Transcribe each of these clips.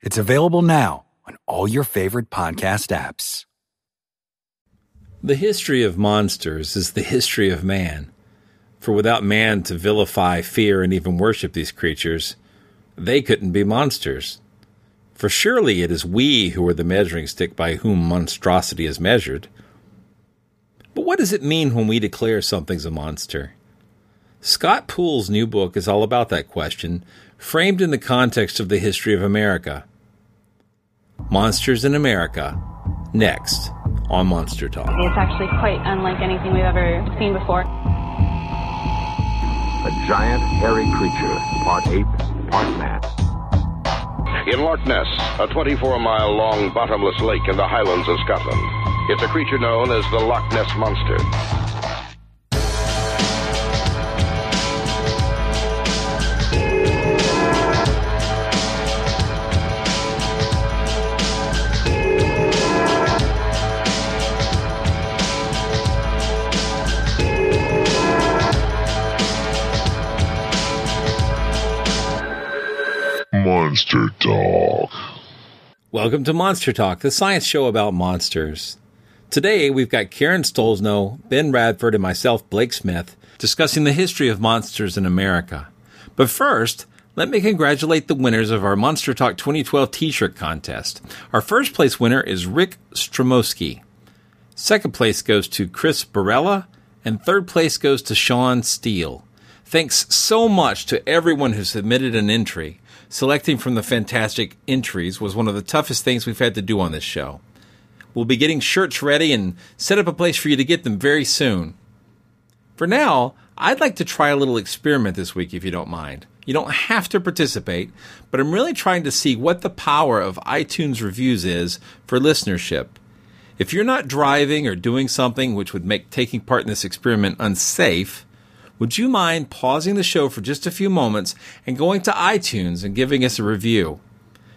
It's available now on all your favorite podcast apps. The history of monsters is the history of man. For without man to vilify, fear, and even worship these creatures, they couldn't be monsters. For surely it is we who are the measuring stick by whom monstrosity is measured. But what does it mean when we declare something's a monster? Scott Poole's new book is all about that question, framed in the context of the history of America. Monsters in America, next on Monster Talk. It's actually quite unlike anything we've ever seen before. A giant, hairy creature, part ape, part man. In Loch Ness, a 24 mile long bottomless lake in the highlands of Scotland, it's a creature known as the Loch Ness Monster. Welcome to Monster Talk, the science show about monsters. Today we've got Karen Stollznow, Ben Radford, and myself, Blake Smith, discussing the history of monsters in America. But first, let me congratulate the winners of our Monster Talk 2012 t-shirt contest. Our first place winner is Rick Stromoski. Second place goes to Chris Barella, and third place goes to Sean Steele. Thanks so much to everyone who submitted an entry. Selecting from the fantastic entries was one of the toughest things we've had to do on this show. We'll be getting shirts ready and set up a place for you to get them very soon. For now, I'd like to try a little experiment this week if you don't mind. You don't have to participate, but I'm really trying to see what the power of iTunes reviews is for listenership. If you're not driving or doing something which would make taking part in this experiment unsafe, would you mind pausing the show for just a few moments and going to iTunes and giving us a review?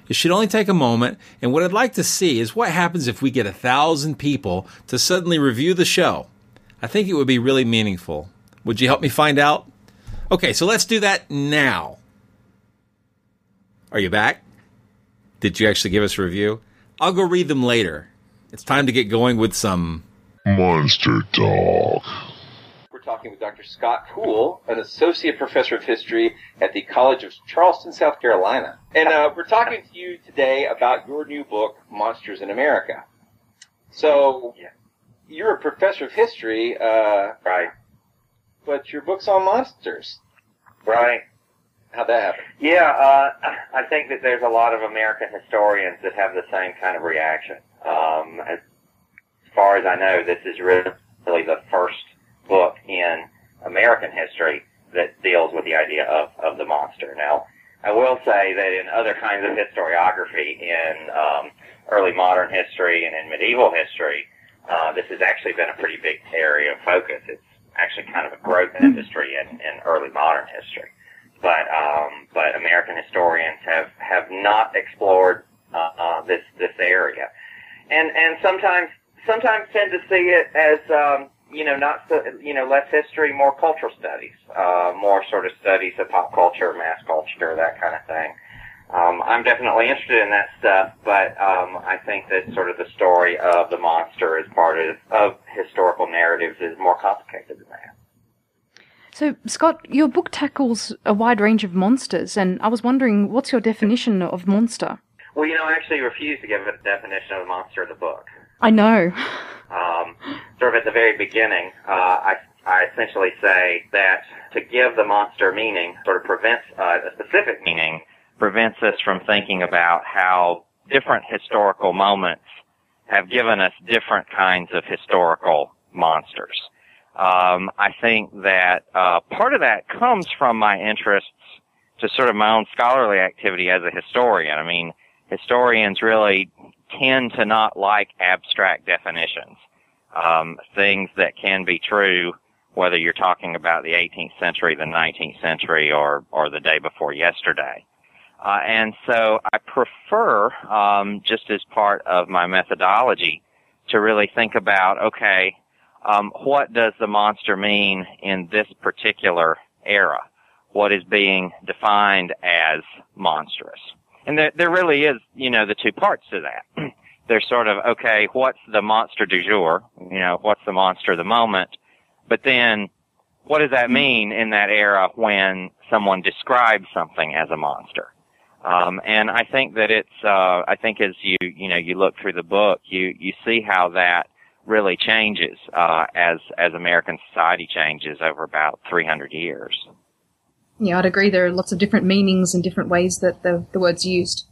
It should only take a moment, and what I'd like to see is what happens if we get a thousand people to suddenly review the show. I think it would be really meaningful. Would you help me find out? Okay, so let's do that now. Are you back? Did you actually give us a review? I'll go read them later. It's time to get going with some Monster Talk. Talking with Dr. Scott Poole, an associate professor of history at the College of Charleston, South Carolina. And uh, we're talking to you today about your new book, Monsters in America. So, you're a professor of history, uh, Right. but your book's on monsters. Right. How'd that happen? Yeah, uh, I think that there's a lot of American historians that have the same kind of reaction. Um, as far as I know, this is really the first book in American history that deals with the idea of, of the monster. Now, I will say that in other kinds of historiography, in um, early modern history and in medieval history, uh, this has actually been a pretty big area of focus. It's actually kind of a growth industry in, in early modern history. But um, but American historians have have not explored uh, uh, this this area, and and sometimes sometimes tend to see it as um, you know not so, you know less history, more cultural studies, uh, more sort of studies of pop culture, mass culture, that kind of thing. Um, I'm definitely interested in that stuff, but um, I think that sort of the story of the monster as part of, of historical narratives is more complicated than that. So, Scott, your book tackles a wide range of monsters, and I was wondering, what's your definition of monster? Well, you know, I actually refuse to give a definition of a monster in the book. I know. Um, sort of at the very beginning, uh, I, I essentially say that to give the monster meaning sort of prevents uh, a specific meaning, prevents us from thinking about how different historical moments have given us different kinds of historical monsters. Um, I think that uh, part of that comes from my interests to sort of my own scholarly activity as a historian. I mean, historians really tend to not like abstract definitions. Um, things that can be true, whether you're talking about the 18th century, the 19th century, or or the day before yesterday. Uh, and so I prefer, um, just as part of my methodology, to really think about, okay, um, what does the monster mean in this particular era? What is being defined as monstrous? And there, there really is, you know, the two parts to that. There's sort of, okay, what's the monster du jour? You know, what's the monster of the moment? But then, what does that mean in that era when someone describes something as a monster? Um, and I think that it's, uh, I think as you, you know, you look through the book, you, you see how that really changes, uh, as, as American society changes over about 300 years. Yeah, I'd agree. There are lots of different meanings and different ways that the, the word's used.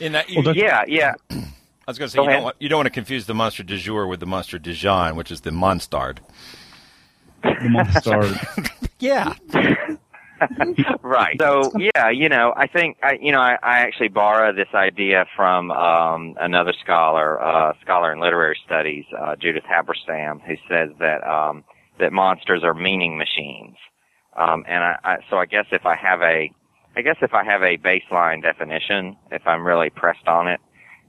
In that, you, well, yeah, yeah. I was going to say Go you ahead. don't, want, you don't want to confuse the monster du jour with the monster de Jean, which is the monstard. The monster. Yeah. right. So yeah, you know, I think I, you know, I, I actually borrow this idea from um, another scholar, uh, scholar in literary studies, uh, Judith Halberstam, who says that um, that monsters are meaning machines. Um, and I, I, so I guess if I have a, I guess if I have a baseline definition, if I'm really pressed on it,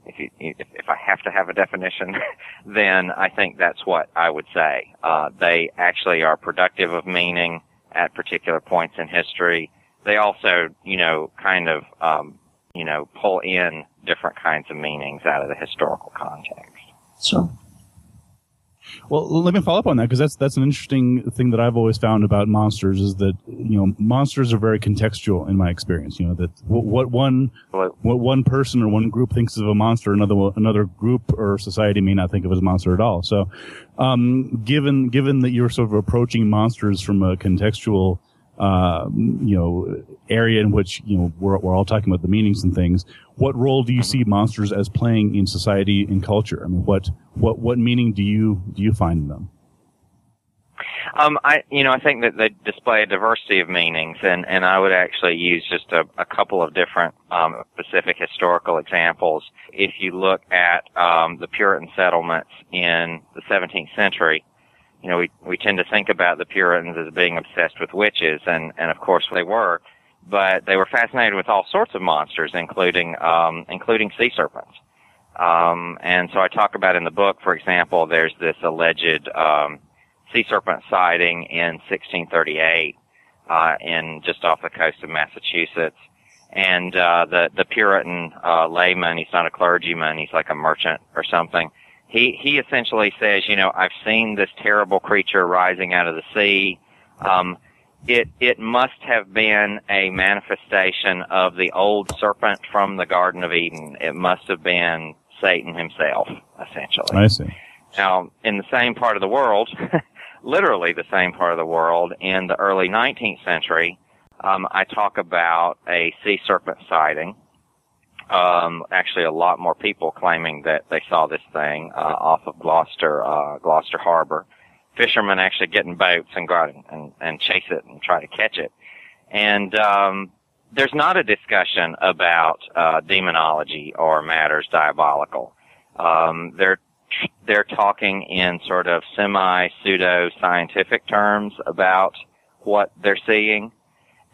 if you, if, if I have to have a definition, then I think that's what I would say. Uh, they actually are productive of meaning at particular points in history. They also, you know, kind of, um, you know, pull in different kinds of meanings out of the historical context. Sure. Well, let me follow up on that because that's that's an interesting thing that I've always found about monsters is that you know monsters are very contextual in my experience. You know that what, what one what one person or one group thinks of a monster, another another group or society may not think of as a monster at all. So, um, given given that you're sort of approaching monsters from a contextual uh, you know, area in which, you know, we're, we're all talking about the meanings and things. What role do you see monsters as playing in society and culture? I mean, what, what, what meaning do you, do you find in them? Um, I, you know, I think that they display a diversity of meanings, and, and I would actually use just a, a couple of different um, specific historical examples. If you look at um, the Puritan settlements in the 17th century, you know, we, we tend to think about the Puritans as being obsessed with witches, and, and of course they were, but they were fascinated with all sorts of monsters, including, um, including sea serpents. Um, and so I talk about in the book, for example, there's this alleged, um, sea serpent sighting in 1638, uh, in just off the coast of Massachusetts. And, uh, the, the Puritan, uh, layman, he's not a clergyman, he's like a merchant or something, he he essentially says, you know, I've seen this terrible creature rising out of the sea. Um, it it must have been a manifestation of the old serpent from the Garden of Eden. It must have been Satan himself, essentially. I see. Now, in the same part of the world, literally the same part of the world, in the early 19th century, um, I talk about a sea serpent sighting um, actually a lot more people claiming that they saw this thing uh, off of Gloucester, uh, Gloucester Harbor. Fishermen actually get in boats and go out and, and, and chase it and try to catch it. And um, there's not a discussion about uh, demonology or matters diabolical. Um, they're they're talking in sort of semi pseudo scientific terms about what they're seeing,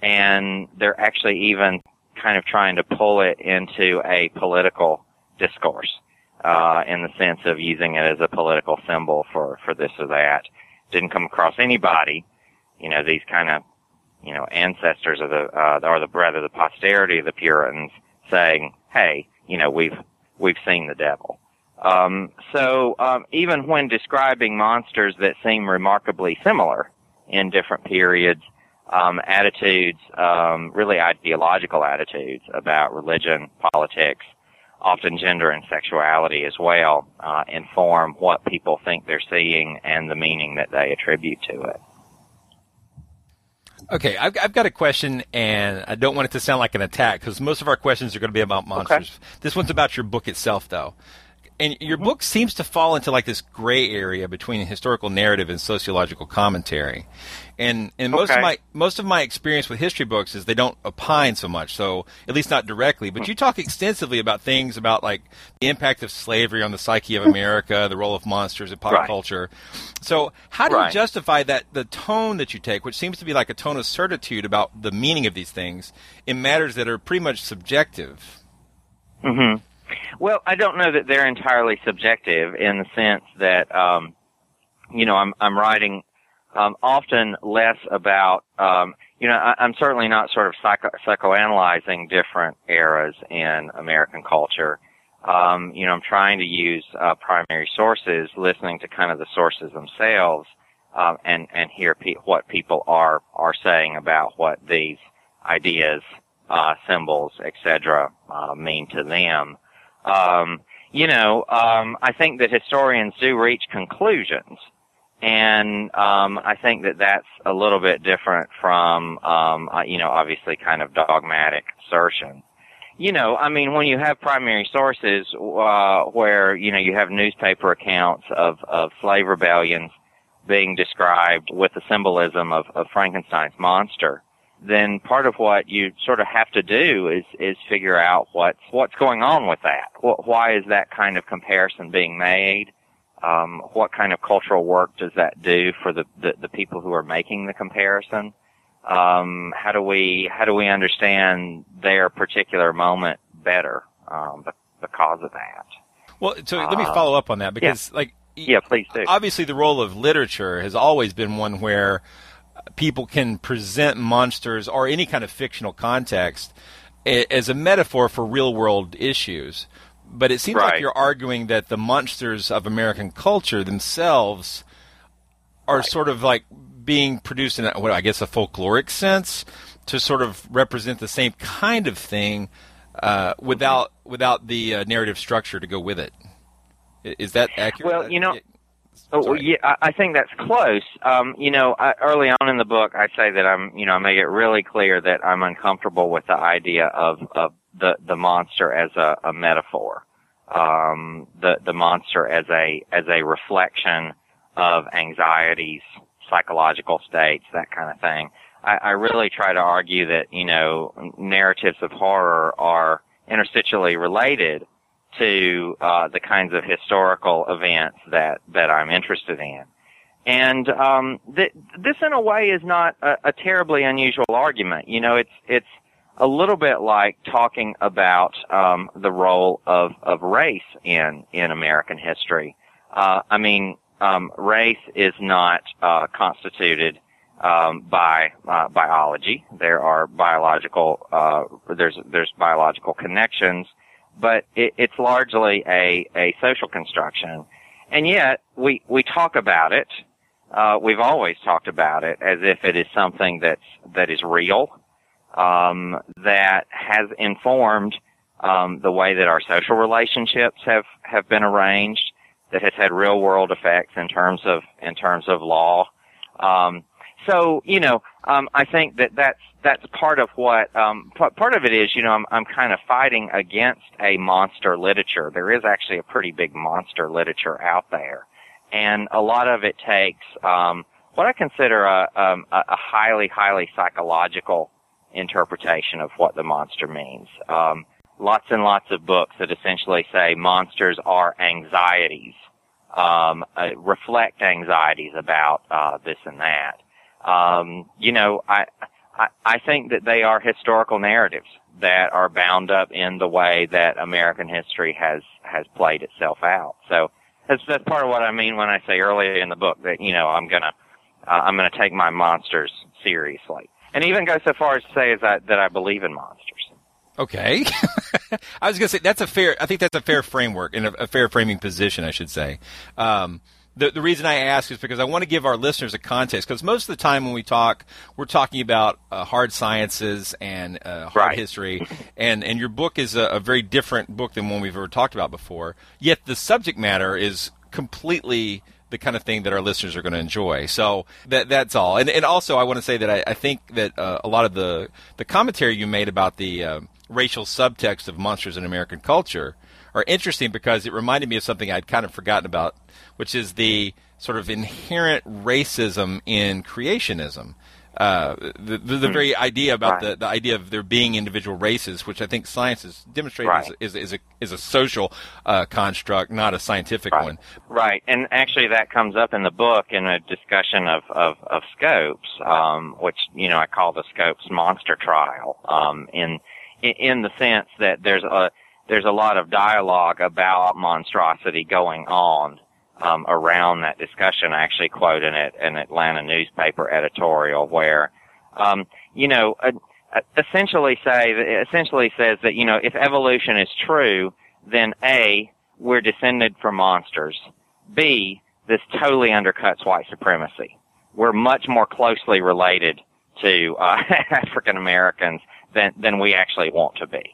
and they're actually even kind of trying to pull it into a political discourse, uh, in the sense of using it as a political symbol for, for this or that. Didn't come across anybody, you know, these kind of, you know, ancestors of the, uh, or the, rather the posterity of the Puritans saying, hey, you know, we've, we've seen the devil. Um, so, um, even when describing monsters that seem remarkably similar in different periods, um, attitudes, um, really ideological attitudes about religion, politics, often gender and sexuality as well, uh, inform what people think they're seeing and the meaning that they attribute to it. Okay, I've, I've got a question, and I don't want it to sound like an attack because most of our questions are going to be about monsters. Okay. This one's about your book itself, though and your book seems to fall into like this gray area between historical narrative and sociological commentary. And and most okay. of my most of my experience with history books is they don't opine so much, so at least not directly. But you talk extensively about things about like the impact of slavery on the psyche of America, the role of monsters in pop right. culture. So how do right. you justify that the tone that you take, which seems to be like a tone of certitude about the meaning of these things, in matters that are pretty much subjective? Mm-hmm. Well, I don't know that they're entirely subjective in the sense that, um, you know, I'm, I'm writing, um, often less about, um, you know, I, am certainly not sort of psycho, psychoanalyzing different eras in American culture. Um, you know, I'm trying to use, uh, primary sources, listening to kind of the sources themselves, um, and, and hear pe- what people are, are saying about what these ideas, uh, symbols, etc., uh, mean to them. Um, you know, um, I think that historians do reach conclusions, and um, I think that that's a little bit different from, um, uh, you know, obviously kind of dogmatic assertion. You know, I mean, when you have primary sources uh, where you know you have newspaper accounts of of slave rebellions being described with the symbolism of, of Frankenstein's monster, then part of what you sort of have to do is is figure out what's what's going on with that. What, why is that kind of comparison being made? Um, what kind of cultural work does that do for the, the, the people who are making the comparison? Um, how do we how do we understand their particular moment better um, the because of that? Well, so let me follow up on that because, yeah. like, yeah, please do. Obviously, the role of literature has always been one where people can present monsters or any kind of fictional context as a metaphor for real world issues. But it seems right. like you're arguing that the monsters of American culture themselves are right. sort of like being produced in, a, what I guess, a folkloric sense to sort of represent the same kind of thing uh, without without the uh, narrative structure to go with it. Is that accurate? Well, you know, Oh, yeah, I think that's close. Um, you know, I, early on in the book, I say that I'm, you know, I make it really clear that I'm uncomfortable with the idea of, of the, the monster as a, a metaphor. Um, the, the monster as a, as a reflection of anxieties, psychological states, that kind of thing. I, I really try to argue that, you know, narratives of horror are interstitially related to uh, the kinds of historical events that that I'm interested in. And um, th- this, in a way, is not a, a terribly unusual argument. You know, it's it's a little bit like talking about um, the role of, of race in in American history. Uh, I mean, um, race is not uh, constituted um, by uh, biology. There are biological uh, there's there's biological connections but it, it's largely a, a social construction. And yet, we, we talk about it, uh, we've always talked about it as if it is something that's, that is real, um, that has informed, um, the way that our social relationships have, have been arranged, that has had real world effects in terms of, in terms of law. Um, so, you know, um, I think that that's that's part of what um, p- part of it is. You know, I'm I'm kind of fighting against a monster literature. There is actually a pretty big monster literature out there, and a lot of it takes um, what I consider a, um, a highly highly psychological interpretation of what the monster means. Um, lots and lots of books that essentially say monsters are anxieties, um, uh, reflect anxieties about uh, this and that. Um, you know, I, I, I think that they are historical narratives. that are bound up in the way that American history has has played itself out. So that's that's part of what I mean when I say earlier in the book that you know I'm gonna uh, I'm gonna take my monsters seriously, and even go so far as to say that that I believe in monsters. Okay. I was going to say that's a fair. I think that's a fair framework and a, a fair framing position, I should say. Um, the, the reason I ask is because I want to give our listeners a context. Because most of the time when we talk, we're talking about uh, hard sciences and uh, hard Right. history, and and your book is a, a very different book than one we've ever talked about before. Yet the subject matter is completely the kind of thing that our listeners are going to enjoy. So that that's all. And and also I want to say that I, I think that uh, a lot of the the commentary you made about the uh, racial subtext of monsters in American culture are interesting because it reminded me of something I'd kind of forgotten about, which is the sort of inherent racism in creationism. Uh, the, the, the Hmm. very idea about Right. the, the idea of there being individual races, which I think science has demonstrated Right. is, is, is, a, is a social uh, construct, not a scientific one. Right, and actually that comes up in the book in a discussion of of, of scopes, um, which you know I call the scopes monster trial. Um, in in the sense that there's a there's a lot of dialogue about monstrosity going on um, around that discussion. I actually quote in it an Atlanta newspaper editorial where, um, you know, uh, essentially say essentially says that you know if evolution is true, then a we're descended from monsters. B this totally undercuts white supremacy. We're much more closely related to uh, African Americans than than we actually want to be.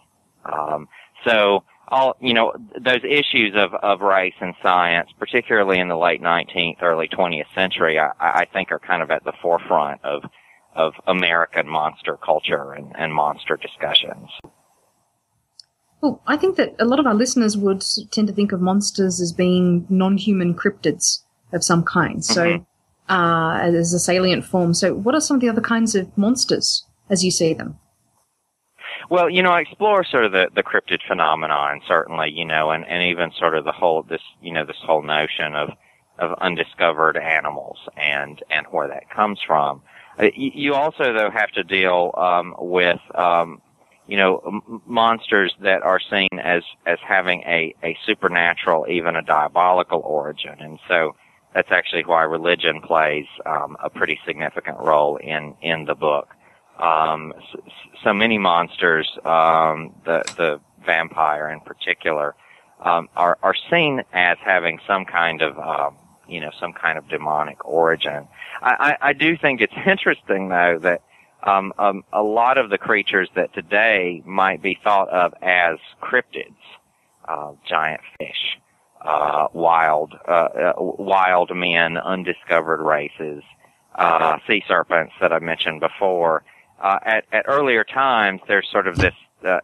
Um, so all you know those issues of of race and science, particularly in the late 19th, early 20th century, I, I think are kind of at the forefront of of American monster culture and, and monster discussions. Well, I think that a lot of our listeners would tend to think of monsters as being non-human cryptids of some kind. So, Mhm. uh, as a salient form. So, what are some of the other kinds of monsters as you see them? Well, you know, I explore sort of the, the cryptid phenomenon, certainly, you know, and, and even sort of the whole, this, you know, this whole notion of, of undiscovered animals and, and where that comes from. Uh, You you also, though, have to deal, um, with, um, you know, m- monsters that are seen as, as having a, a supernatural, even a diabolical origin. And so that's actually why religion plays, um, a pretty significant role in, in the book um, so many monsters, um, the the vampire in particular, um, are are seen as having some kind of um, you know some kind of demonic origin. I, I, I do think it's interesting though that um, um, a lot of the creatures that today might be thought of as cryptids, uh, giant fish, uh, wild uh, uh, wild men, undiscovered races, uh, sea serpents that I mentioned before uh, at, at earlier times, there's sort of this uh,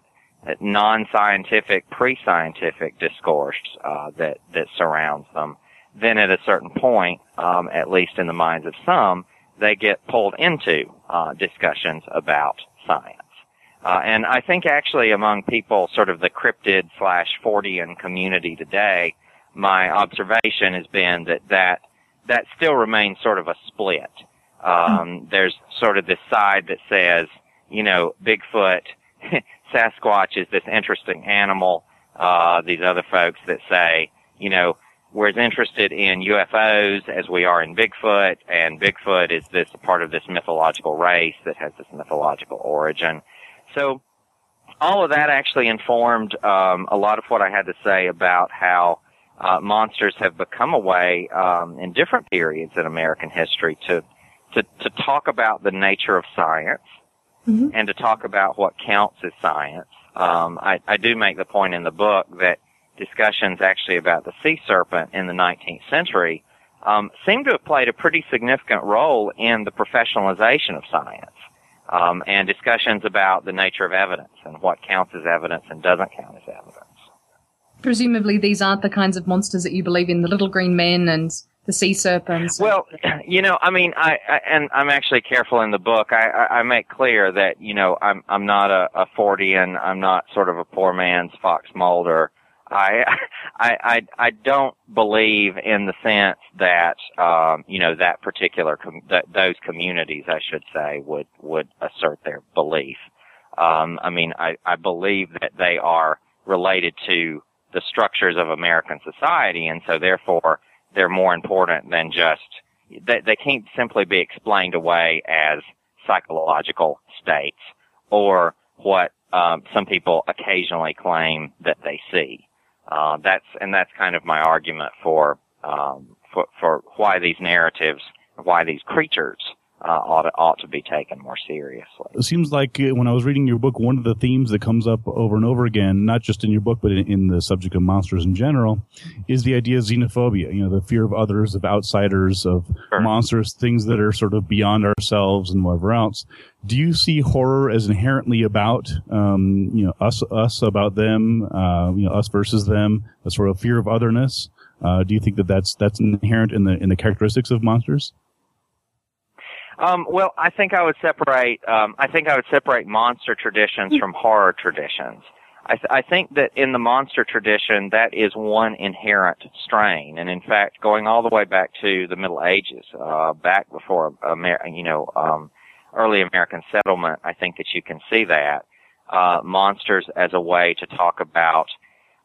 non-scientific, pre-scientific discourse uh, that that surrounds them. Then, at a certain point, um, at least in the minds of some, they get pulled into uh, discussions about science. Uh, and I think actually among people, sort of the cryptid slash Fortean community today, my observation has been that that that still remains sort of a split um, there's sort of this side that says, you know, Bigfoot, Sasquatch is this interesting animal. Uh, these other folks that say, you know, we're as interested in UFOs as we are in Bigfoot, and Bigfoot is this part of this mythological race that has this mythological origin. So all of that actually informed um, a lot of what I had to say about how uh, monsters have become a way um, in different periods in American history to to, to talk about the nature of science Mhm. and to talk about what counts as science. Um, I, I do make the point in the book that discussions actually about the sea serpent in the 19th century um, seem to have played a pretty significant role in the professionalization of science um, and discussions about the nature of evidence and what counts as evidence and doesn't count as evidence. Presumably, these aren't the kinds of monsters that you believe in—the little green men and the sea serpents. Well, you know, I mean, I, I and I'm actually careful in the book. I, I, I make clear that you know I'm I'm not a, a Fortean. I'm not sort of a poor man's Fox Mulder. I I I, I don't believe in the sense that um, you know that particular com- that those communities, I should say, would would assert their belief. Um, I mean, I, I believe that they are related to the structures of American society, and so therefore they're more important than just they, they can't simply be explained away as psychological states or what um, some people occasionally claim that they see. Uh, that's and that's kind of my argument for um, for for why these narratives, why these creatures uh, ought to, ought to be taken more seriously. It seems like uh, when I was reading your book, one of the themes that comes up over and over again, not just in your book, but in, in, the subject of monsters in general, is the idea of xenophobia. You know, the fear of others, of outsiders, of sure. monsters, things that are sort of beyond ourselves and whatever else. Do you see horror as inherently about, um, you know, us, us about them, uh, you know, us versus them, a sort of fear of otherness? Uh, do you think that that's that's inherent in the in the characteristics of monsters? Um, well, I think I would separate. Um, I think I would separate monster traditions from horror traditions. I, th- I think that in the monster tradition, that is one inherent strain, and in fact, going all the way back to the Middle Ages, uh, back before Amer- you know um, early American settlement, I think that you can see that uh, monsters as a way to talk about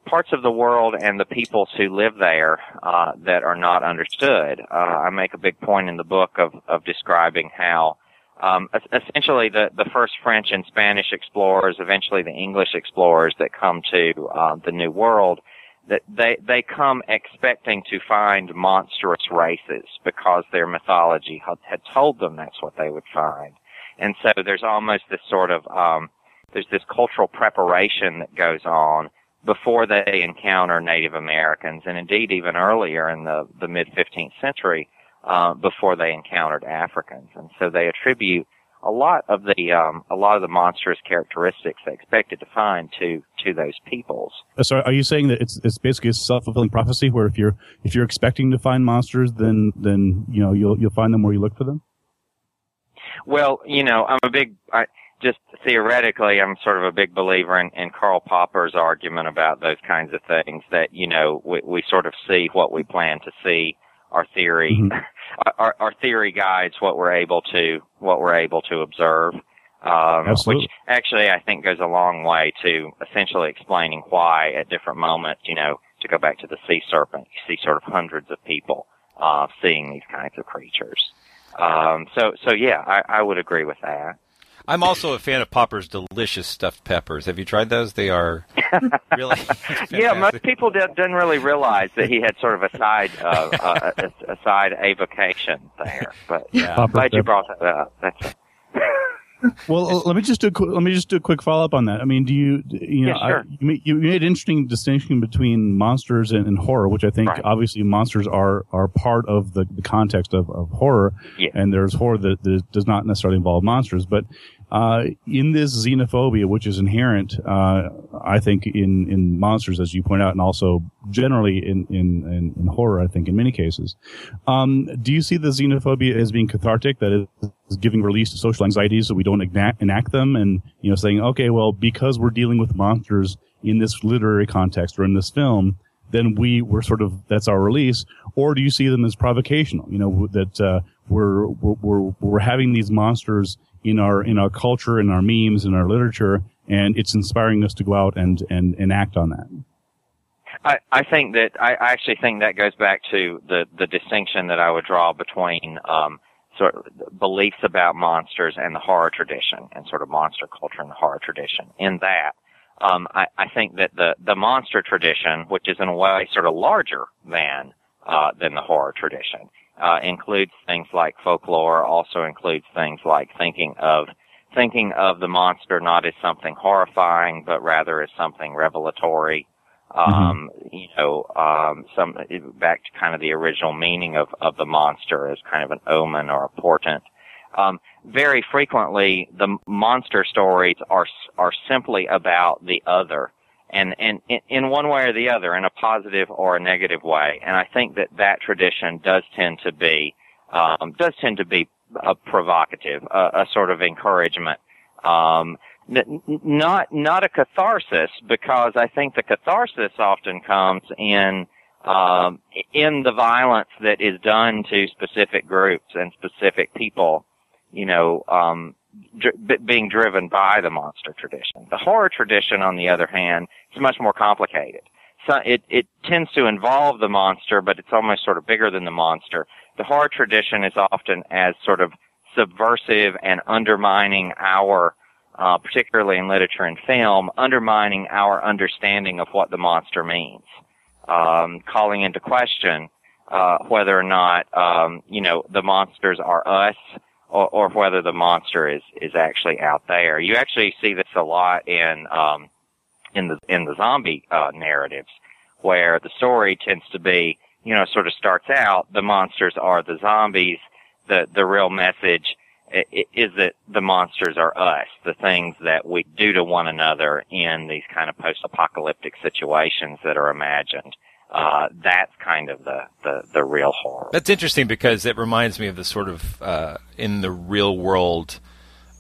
parts of the world and the peoples who live there uh, that are not understood. Uh, I make a big point in the book of, of describing how um, essentially the, the first French and Spanish explorers, eventually the English explorers that come to uh, the New World, that they they come expecting to find monstrous races because their mythology had, had told them that's what they would find, and so there's almost this sort of um, there's this cultural preparation that goes on before they encounter Native Americans, and indeed even earlier in the, the mid 15th century, uh, before they encountered Africans. And so they attribute a lot of the um, a lot of the monstrous characteristics they expected to find to to those peoples. Uh, so, are you saying that it's it's basically a self fulfilling prophecy, where if you're if you're expecting to find monsters, then then you know you'll you'll find them where you look for them? Well, you know, I'm a big I, just theoretically, I'm sort of a big believer in, in Karl Popper's argument about those kinds of things that, you know, we, we sort of see what we plan to see. Our theory, mm-hmm. our, our theory guides what we're able to, what we're able to observe. Um, which actually I think goes a long way to essentially explaining why at different moments, you know, to go back to the sea serpent, you see sort of hundreds of people, uh, seeing these kinds of creatures. Um, so, so yeah, I, I would agree with that. I'm also a fan of Popper's delicious stuffed peppers. Have you tried those? They are really yeah. Most people did, didn't really realize that he had sort of a side uh, uh, a, a, side avocation there. But yeah, Popper glad you brought that up. That's well, let me just do a, let me just do a quick follow up on that. I mean, do you you know yeah, sure. I, you, made, you made an interesting distinction between monsters and, and horror, which I think right. obviously monsters are are part of the, the context of, of horror, yeah. and there's horror that, that does not necessarily involve monsters. But uh, in this xenophobia, which is inherent, uh, I think in, in monsters, as you point out, and also generally in, in, in, in horror, I think in many cases. Um, do you see the xenophobia as being cathartic, that is giving release to social anxieties so we don't enact, enact them and, you know, saying, okay, well, because we're dealing with monsters in this literary context or in this film, then we were sort of that's our release, or do you see them as provocational? You know that uh, we're, we're we're having these monsters in our in our culture, in our memes, in our literature, and it's inspiring us to go out and and, and act on that. I, I think that I I actually think that goes back to the the distinction that I would draw between um, sort of beliefs about monsters and the horror tradition, and sort of monster culture and the horror tradition. In that, um, I, I think that the the monster tradition, which is in a way sort of larger than uh, than the horror tradition, uh, includes things like folklore, also includes things like thinking of thinking of the monster not as something horrifying, but rather as something revelatory. Mm-hmm. Um, you know, um, some back to kind of the original meaning of of the monster as kind of an omen or a portent. Um, very frequently, the monster stories are are simply about the other and and in one way or the other, in a positive or a negative way. And I think that that tradition does tend to be um, does tend to be a provocative, a, a sort of encouragement. Um, not not a catharsis because I think the catharsis often comes in um, in the violence that is done to specific groups and specific people. You know, um, being driven by the monster tradition. The horror tradition, on the other hand, is much more complicated. So it, it tends to involve the monster, but it's almost sort of bigger than the monster. The horror tradition is often as sort of subversive and undermining our, uh, particularly in literature and film, undermining our understanding of what the monster means, um, calling into question uh, whether or not um, you know the monsters are us or, or, whether the monster is is actually out there. You actually see this a lot in um, in the in the zombie uh, narratives, where the story tends to be you know sort of starts out the monsters are the zombies. The the real message is that the monsters are us, the things that we do to one another in these kind of post-apocalyptic situations that are imagined uh, that's kind of the, the, the real horror. That's interesting because it reminds me of the sort of uh, in the real world,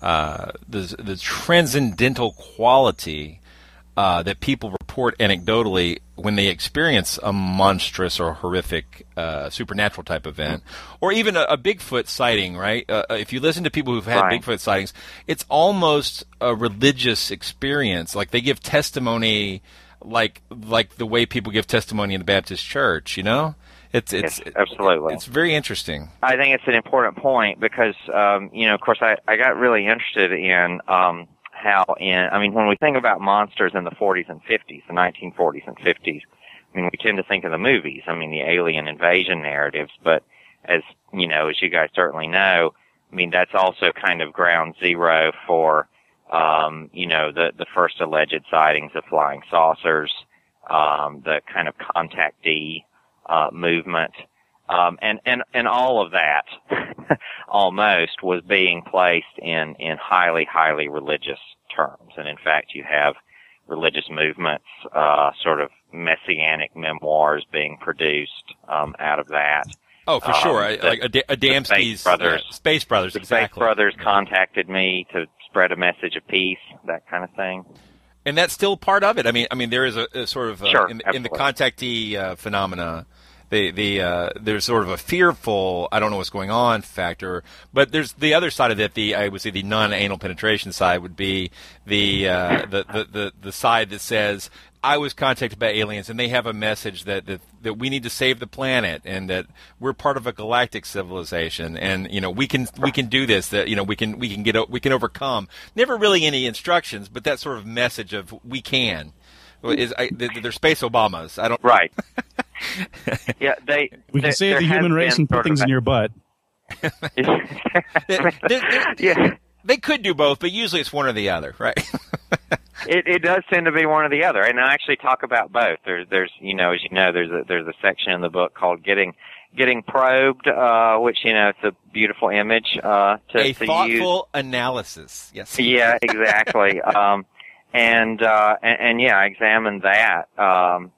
uh, the the transcendental quality uh, that people report anecdotally when they experience a monstrous or horrific uh, supernatural type event, or even a, a Bigfoot sighting. Right? Uh, if you listen to people who've had right. Bigfoot sightings, it's almost a religious experience. Like they give testimony like like the way people give testimony in the Baptist church, you know? It's it's yes, absolutely. It's very interesting. I think it's an important point because um, you know, of course, I I got really interested in um, how in I mean, when we think about monsters in the 40s and 50s, the 1940s and 50s, I mean, we tend to think of the movies. I mean, the alien invasion narratives, but as you know, as you guys certainly know, I mean, that's also kind of ground zero for um, you know, the, the first alleged sightings of flying saucers, um, the kind of contactee, uh, movement, um, and, and, and all of that almost was being placed in, in highly, highly religious terms. And in fact, you have religious movements, uh, sort of messianic memoirs being produced, um, out of that. Oh, for sure. Um, the, like Adamski's Space Brothers. Space Brothers, the exactly. Space Brothers contacted me to spread a message of peace, that kind of thing. And that's still part of it. I mean, I mean, there is a, a sort of sure, in, in, the contactee uh, phenomena. The the uh, there's sort of a fearful I don't know what's going on factor, but there's the other side of it. The I would say the non-anal penetration side would be the, uh, the, the the the side that says I was contacted by aliens, and they have a message that, that that we need to save the planet, and that we're part of a galactic civilization, and you know we can we can do this. That you know we can we can get we can overcome. Never really any instructions, but that sort of message of we can is I, they're space Obamas. I don't right. yeah, they. We can save the human race and put things in your butt. they're, they're, yeah. They could do both, but usually it's one or the other, right? it, it does tend to be one or the other, and I actually talk about both. There's, there's, you know, as you know, there's a there's a section in the book called "Getting Getting Probed," uh, which you know, it's a beautiful image uh, to, a to thoughtful analysis. Yes. Yeah, exactly. um, and, uh, and and yeah, I examined that um,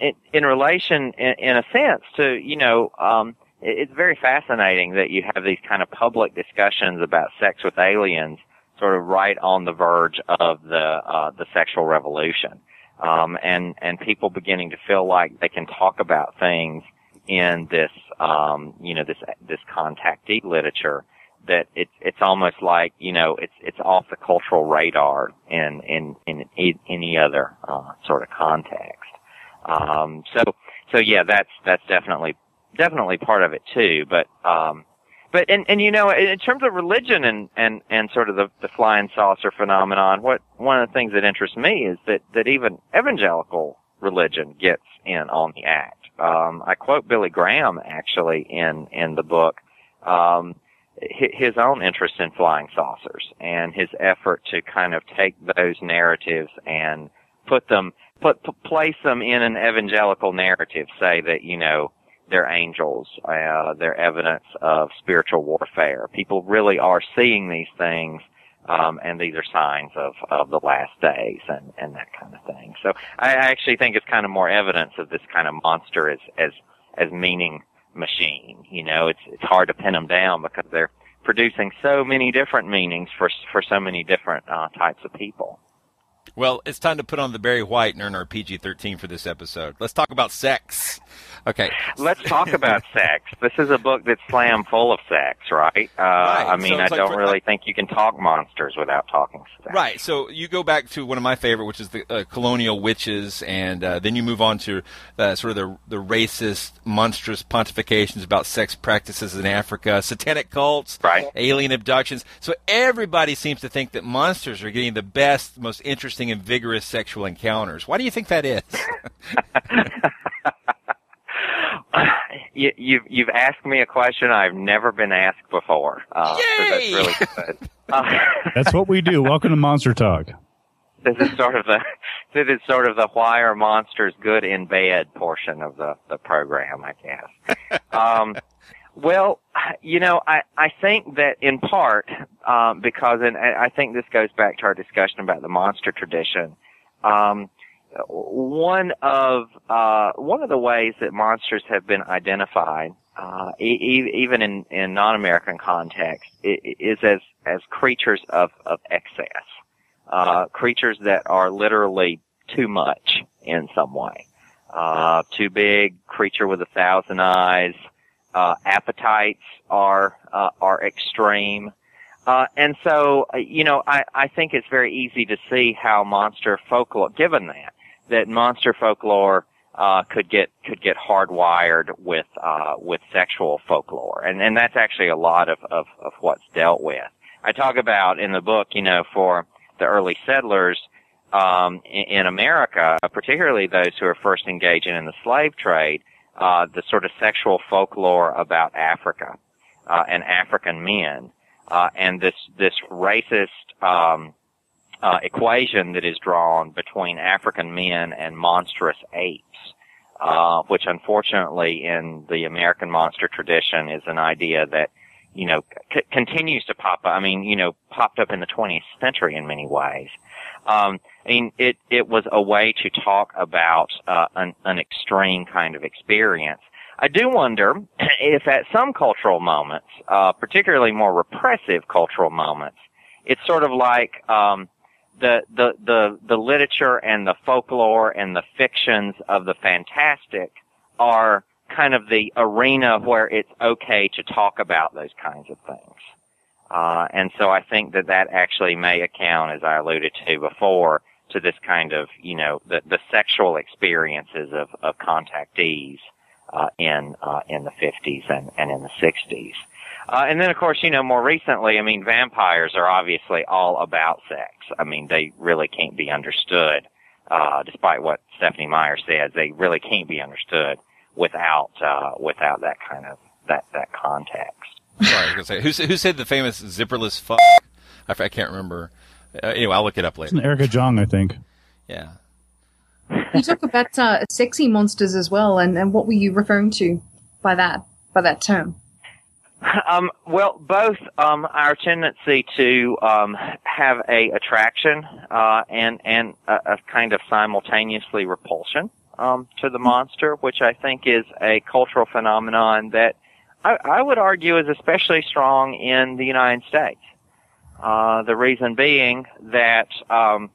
in, in relation, in, in a sense, to you know. Um, it's very fascinating that you have these kind of public discussions about sex with aliens sort of right on the verge of the uh, the sexual revolution, um, and and people beginning to feel like they can talk about things in this um, you know this this contactee literature that it's it's almost like you know it's it's off the cultural radar in in in, any other uh, sort of context. Um, so so yeah, that's that's definitely definitely part of it too. But um, but and and you know in terms of religion and and and sort of the the flying saucer phenomenon what one of the things that interests me is that that even evangelical religion gets in on the act um i quote billy graham actually in in the book um his own interest in flying saucers and his effort to kind of take those narratives and put them put place them in an evangelical narrative say that you know they're angels. Uh, they're evidence of spiritual warfare. People really are seeing these things, um, and these are signs of, of the last days and, and that kind of thing. So I actually think it's kind of more evidence of this kind of monster as, as, as meaning machine. You know, it's, it's hard to pin them down because they're producing so many different meanings for, for so many different, uh, types of people. Well, it's time to put on the Barry White and earn our PG 13 for this episode. Let's talk about sex. Okay. Let's talk about sex. This is a book that's slam full of sex, right? Uh, Right. I mean, So I like don't for- really think you can talk monsters without talking sex. Right. So you go back to one of my favorite, which is the uh, colonial witches, and uh, then you move on to uh, sort of the the racist, monstrous pontifications about sex practices in Africa, satanic cults, right. alien abductions. So everybody seems to think that monsters are getting the best, most interesting, and vigorous sexual encounters. Why do you think that is? You, you've you've asked me a question I've never been asked before. Uh, so that's Yay! really good. Uh, That's what we do. Welcome to Monster Talk. this is sort of the this is sort of the why are monsters good in bed portion of the the program, I guess. Um, well, you know, I I think that in part um, because, and I think this goes back to our discussion about the monster tradition. Um, one of uh, one of the ways that monsters have been identified, uh, e- even in, in non-American context, is as as creatures of of excess, uh, creatures that are literally too much in some way, uh, too big, creature with a thousand eyes. Uh, appetites are uh, are extreme. Uh, and so, you know, I, I think it's very easy to see how monster folklore, given that, that monster folklore, uh, could get, could get hardwired with, uh, with sexual folklore. And, and that's actually a lot of, of, of what's dealt with. I talk about in the book, you know, for the early settlers, um, in, in America, particularly those who are first engaging in the slave trade, uh, the sort of sexual folklore about Africa, uh, and African men uh, and this this racist um, uh, equation that is drawn between African men and monstrous apes, uh, which unfortunately in the American monster tradition is an idea that you know c- continues to pop up. I mean, you know, popped up in the 20th century in many ways. Um, I mean, it it was a way to talk about uh, an, an extreme kind of experience. I do wonder if at some cultural moments, uh, particularly more repressive cultural moments, it's sort of like um, the, the the the literature and the folklore and the fictions of the fantastic are kind of the arena where it's okay to talk about those kinds of things. Uh, and so I think that that actually may account, as I alluded to before, to this kind of, you know, the, the sexual experiences of, of contactees uh, in uh, in the 50s and, and in the 60s. Uh, and then, of course, you know, more recently, I mean, vampires are obviously all about sex. I mean, they really can't be understood, uh, despite what Stephenie Meyer says. They really can't be understood without uh, without that kind of that that context. Sorry, I was gonna say who, who said the famous zipperless fuck? I can't remember. Uh, anyway, I'll look it up It's later. an Erica Jong, I think. Yeah. You talk about uh, sexy monsters as well, and, and what were you referring to by that by that term? Um, well, both um, our tendency to um, have a attraction uh, and and a, a kind of simultaneously repulsion um, to the monster, which I think is a cultural phenomenon that I, I would argue is especially strong in the United States. Uh, the reason being that um,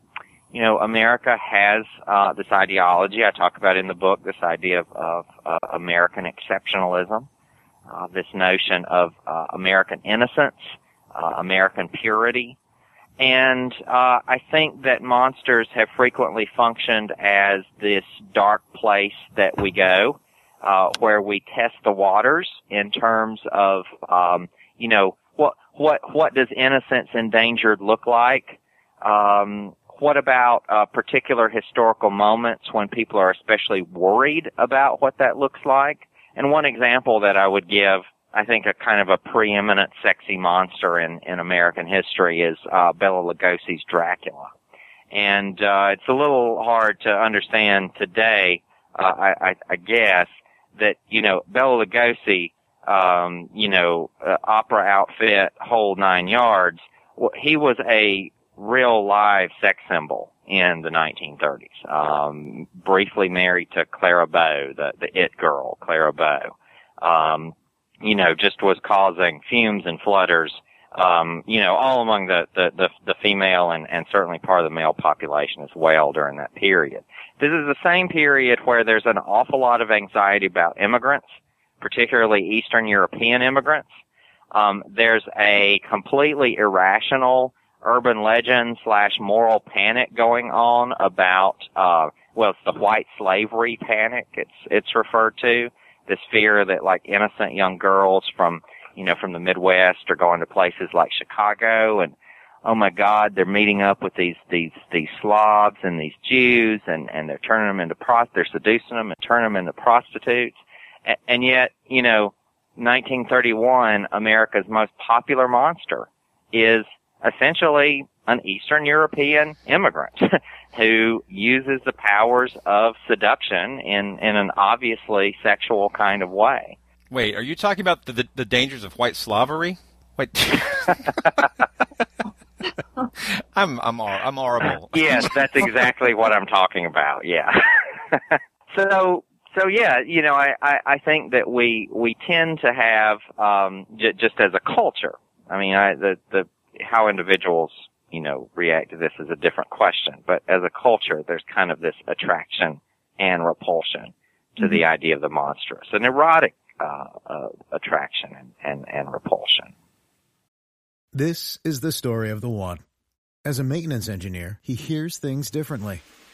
you know America has uh, this ideology I talk about in the book, this idea of, of uh, American exceptionalism uh, this notion of uh, American innocence, uh, American purity. And uh, I think that monsters have frequently functioned as this dark place that we go, uh, where we test the waters in terms of, um, you know, what what does innocence endangered look like? Um, what about uh, particular historical moments when people are especially worried about what that looks like? And one example that I would give, I think a kind of a preeminent sexy monster in, in American history is uh, Bela Lugosi's Dracula. And uh, it's a little hard to understand today, uh, I, I, I guess, that, you know, Bela Lugosi, um, you know, uh, opera outfit, whole nine yards, well, he was a real live sex symbol in the 1930s. Um, briefly married to Clara Bow, the, the it girl, Clara Bow. Um, you know, just was causing fumes and flutters, um, you know, all among the, the, the, the female and, and certainly part of the male population as well during that period. This is the same period where there's an awful lot of anxiety about immigrants, particularly Eastern European immigrants. Um, there's a completely irrational urban legend slash moral panic going on about, uh, well, it's the white slavery panic. It's, it's referred to. This fear that like innocent young girls from, you know, from the Midwest are going to places like Chicago and, oh my God, they're meeting up with these, these, these Slavs and these Jews and, and they're turning them into prost, they're seducing them and turning them into prostitutes. And, yet, you know, 1931, America's most popular monster is essentially an Eastern European immigrant who uses the powers of seduction in, in an obviously sexual kind of way. Wait, are you talking about the, the, the dangers of white slavery? Wait. I'm I'm I'm horrible. yes, that's exactly what I'm talking about. Yeah. so so yeah, you know, I, I, I think that we we tend to have um, j- just as a culture. I mean, I, the the how individuals you know react to this is a different question, but as a culture, there's kind of this attraction and repulsion to mm-hmm. the idea of the monstrous, an erotic uh, uh, attraction and, and and repulsion. This is the story of the one. As a maintenance engineer, he hears things differently.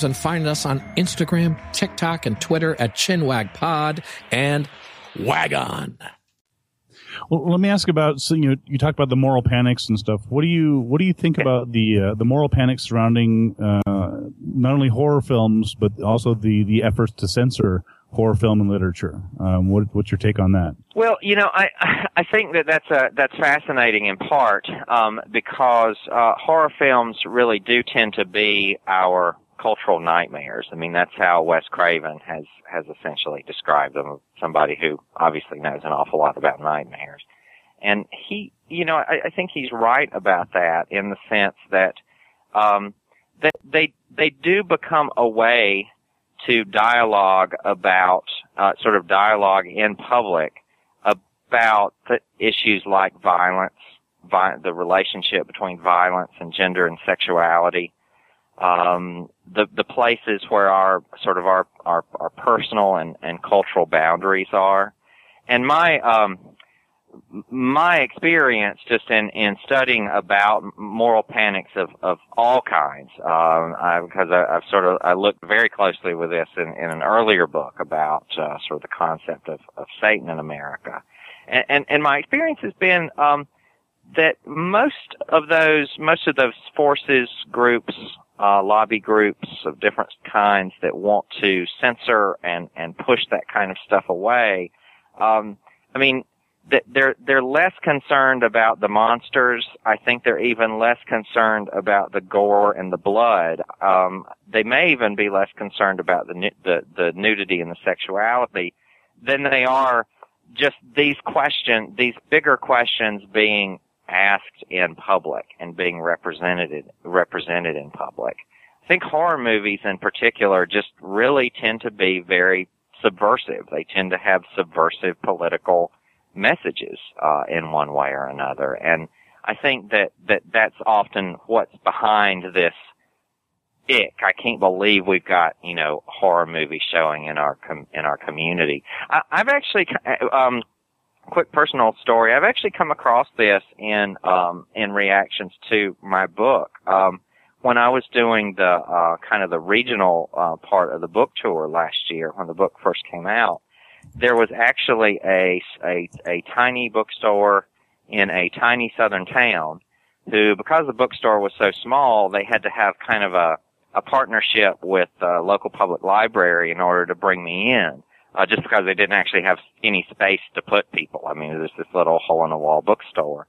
and find us on Instagram, TikTok, and Twitter at ChinwagPod and Wagon. Well, let me ask about so you know, you talk about the moral panics and stuff. What do you what do you think about the uh, the moral panics surrounding uh, not only horror films but also the the efforts to censor horror film and literature? Um, what, what's your take on that? Well, you know, I I think that that's a that's fascinating in part um, because uh, horror films really do tend to be our cultural nightmares. I mean, that's how Wes Craven has has essentially described them. Somebody who obviously knows an awful lot about nightmares, and he, you know, I, I think he's right about that in the sense that um, that they they do become a way to dialogue about uh, sort of dialogue in public about the issues like violence, vi- the relationship between violence and gender and sexuality, um, the the places where our sort of our our, our personal and, and cultural boundaries are. And my um, my experience just in, in studying about moral panics of, of all kinds, um, I, because I, have sort of I looked very closely with this in, in an earlier book about uh, sort of the concept of, of Satan in America, and, and, and my experience has been um, that most of those most of those forces groups uh, lobby groups of different kinds that want to censor and and push that kind of stuff away. Um, I mean, they're they're less concerned about the monsters. I think they're even less concerned about the gore and the blood. Um, they may even be less concerned about the the, the nudity and the sexuality than they are just these questions, these bigger questions being asked in public and being represented represented in public. I think horror movies in particular just really tend to be very subversive. They tend to have subversive political messages uh, in one way or another. And I think that, that that's often what's behind this ick. I can't believe we've got, you know, horror movies showing in our, com- in our community. I, I've actually, um, quick personal story. I've actually come across this in, um, in reactions to my book. Um, when I was doing the, uh, kind of the regional, uh, part of the book tour last year when the book first came out, there was actually a, a, a tiny bookstore in a tiny southern town who, because the bookstore was so small, they had to have kind of a, a partnership with the local public library in order to bring me in. Uh, just because they didn't actually have any space to put people. I mean, there's this little hole in the wall bookstore.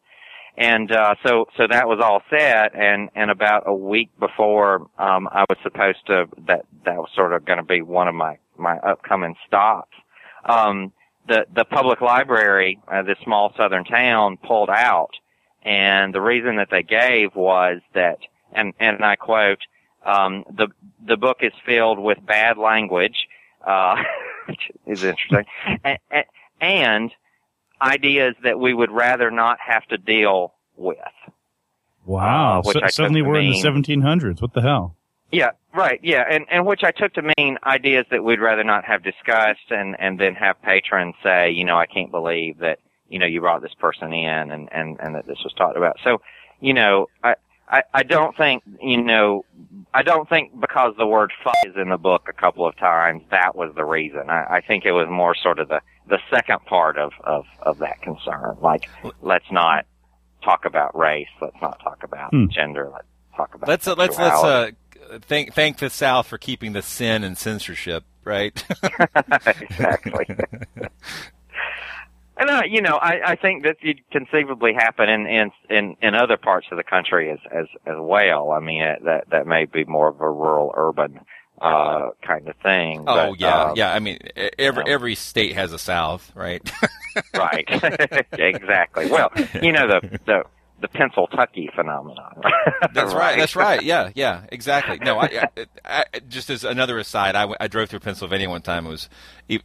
And, uh, so, so that was all set and, and about a week before, um, I was supposed to, that, that was sort of going to be one of my, my upcoming stops. Um, the the public library, uh, this small southern town, pulled out, and the reason that they gave was that, and and I quote, um, the the book is filled with bad language, uh, which is interesting, and, and ideas that we would rather not have to deal with. Wow! Uh, so, suddenly we're in the 1700s. What the hell? Yeah, right. Yeah, and and which I took to mean ideas that we'd rather not have discussed, and and then have patrons say, you know, I can't believe that you know you brought this person in, and and and that this was talked about. So, you know, I. I, I don't think, you know, I don't think because the word fuck is in the book a couple of times, that was the reason. I, I think it was more sort of the, the second part of, of, of that concern. Like, let's not talk about race. Let's not talk about Hmm. gender. Let's talk about Let's uh, let's let's uh, thank thank the South for keeping the sin and censorship, right? exactly. And uh, you know, I, I think that could conceivably happen in, in in in other parts of the country as as as well. I mean, it, that that may be more of a rural urban uh kind of thing. oh but, yeah, uh, yeah. I mean, every every state has a South, right? right. exactly. Well, you know the the the Pennsyltucky phenomenon. That's right. That's right. Yeah, yeah, exactly. No, I, I, I just as another aside, I drove through Pennsylvania one time. It was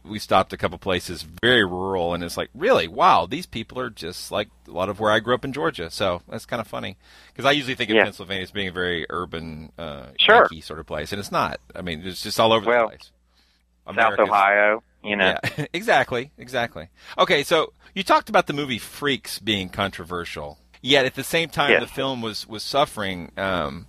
we stopped a couple places, very rural, and it's like, really, wow, these people are just like a lot of where I grew up in Georgia. So that's kind of funny because I usually think of Yeah. Pennsylvania as being a very urban, uh, Sure. Sort of place, and it's not. I mean, it's just all over Well, the place. South Ohio, you know. Yeah, exactly, exactly. Okay, so you talked about the movie Freaks being controversial, yet at the same time Yes. the film was was suffering um,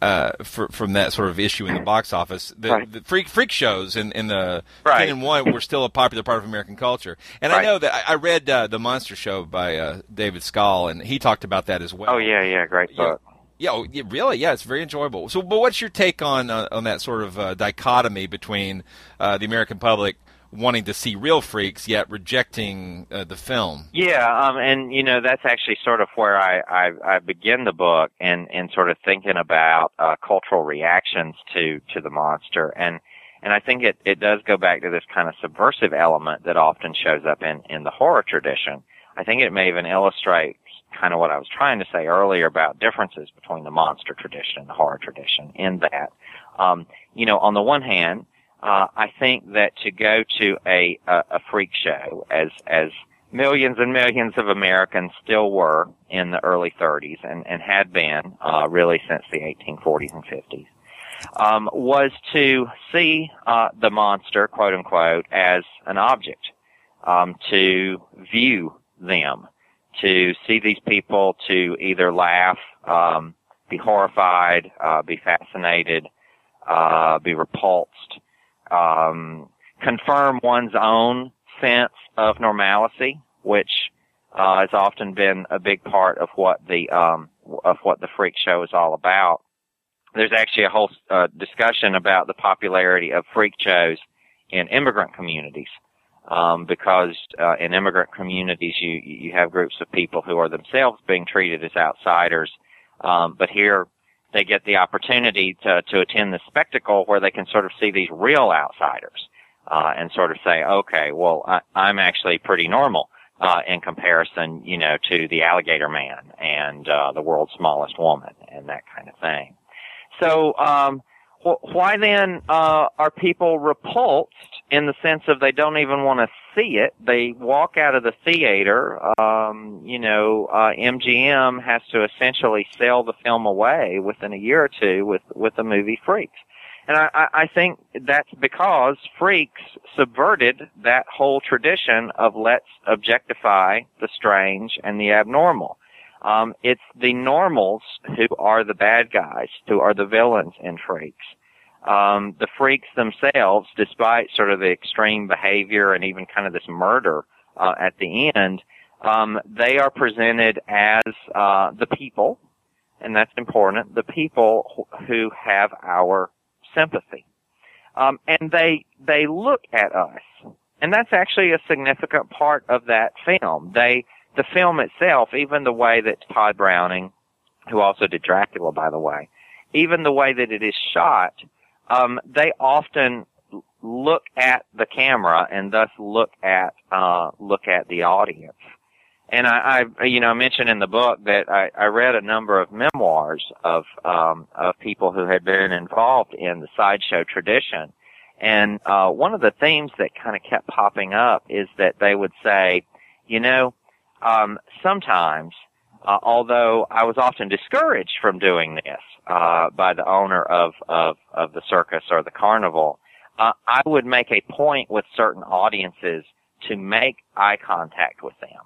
uh, for, from that sort of issue in the box office. The, Right. the freak freak shows in, in the Right. ten and one were still a popular part of American culture, and I know that I, I read uh, the Monster Show by uh, David Skal, and he talked about that as well. Oh yeah, yeah, great book. Yeah, oh, yeah, really, yeah, it's very enjoyable. So, but what's your take on uh, on that sort of uh, dichotomy between uh, the American public wanting to see real freaks yet rejecting uh, the film? Yeah, um, and you know that's actually sort of where I, I, I begin the book and, and sort of thinking about uh, cultural reactions to, to the monster, and and I think it, it does go back to this kind of subversive element that often shows up in, in the horror tradition. I think it may even illustrate kind of what I was trying to say earlier about differences between the monster tradition and the horror tradition. In that, um, you know, on the one hand, uh, I think that to go to a, a, a freak show as, as millions and millions of Americans still were in the early 30s and, and had been, uh, really since the 1840s and 50s, um, was to see, uh, the monster, quote unquote, as an object, um, to view them, to see these people to either laugh, um, be horrified, uh, be fascinated, uh, be repulsed, um, confirm one's own sense of normalcy, which uh, has often been a big part of what the um, of what the freak show is all about. There's actually a whole uh, discussion about the popularity of freak shows in immigrant communities, um, because uh, in immigrant communities you you have groups of people who are themselves being treated as outsiders, um, but here they get the opportunity to, to attend the spectacle where they can sort of see these real outsiders uh, and sort of say, okay, well, I, I'm actually pretty normal uh, in comparison, you know, to the alligator man and uh, the world's smallest woman and that kind of thing. So um, wh- why then uh, are people repulsed in the sense of they don't even want to see it? They walk out of the theater. Um, you know, uh, MGM has to essentially sell the film away within a year or two with with the movie Freaks. And I, I I think that's because Freaks subverted that whole tradition of let's objectify the strange and the abnormal. Um, it's the normals who are the bad guys, who are the villains and Freaks. Um, the freaks themselves, despite sort of the extreme behavior and even kind of this murder uh, at the end, um, they are presented as uh, the people, and that's important. The people wh- who have our sympathy, um, and they they look at us, and that's actually a significant part of that film. They the film itself, even the way that Tod Browning, who also did Dracula, by the way, even the way that it is shot, um, they often look at the camera and thus look at uh, look at the audience. And I, I, you know, I mentioned in the book that I, I read a number of memoirs of um, of people who had been involved in the sideshow tradition, and uh, one of the themes that kind of kept popping up is that they would say, you know, um, sometimes, uh, although I was often discouraged from doing this uh, by the owner of, of, of the circus or the carnival, uh, I would make a point with certain audiences to make eye contact with them,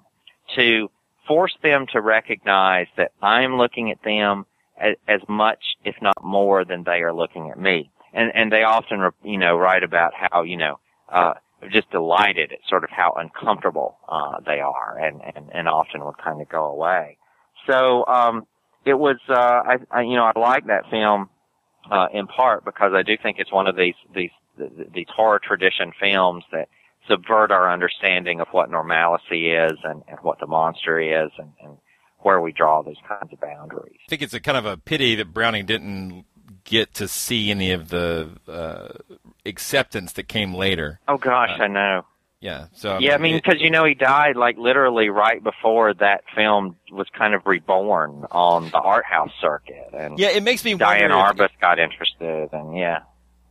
to force them to recognize that I'm looking at them as, as much, if not more, than they are looking at me. And and they often, you know, write about how you know. Uh, just delighted at sort of how uncomfortable uh, they are, and, and and often would kind of go away. So um, it was, uh, I, I you know, I like that film uh, in part because I do think it's one of these these these horror tradition films that subvert our understanding of what normalcy is and, and what the monster is and, and where we draw those kinds of boundaries. I think it's a kind of a pity that Browning didn't get to see any of the uh, acceptance that came later. Oh gosh, Uh, I know. Yeah. So yeah, I mean, because you know he died like literally right before that film was kind of reborn on the art house circuit, and Yeah, it makes me Diane wonder if- Arbus got interested, and yeah,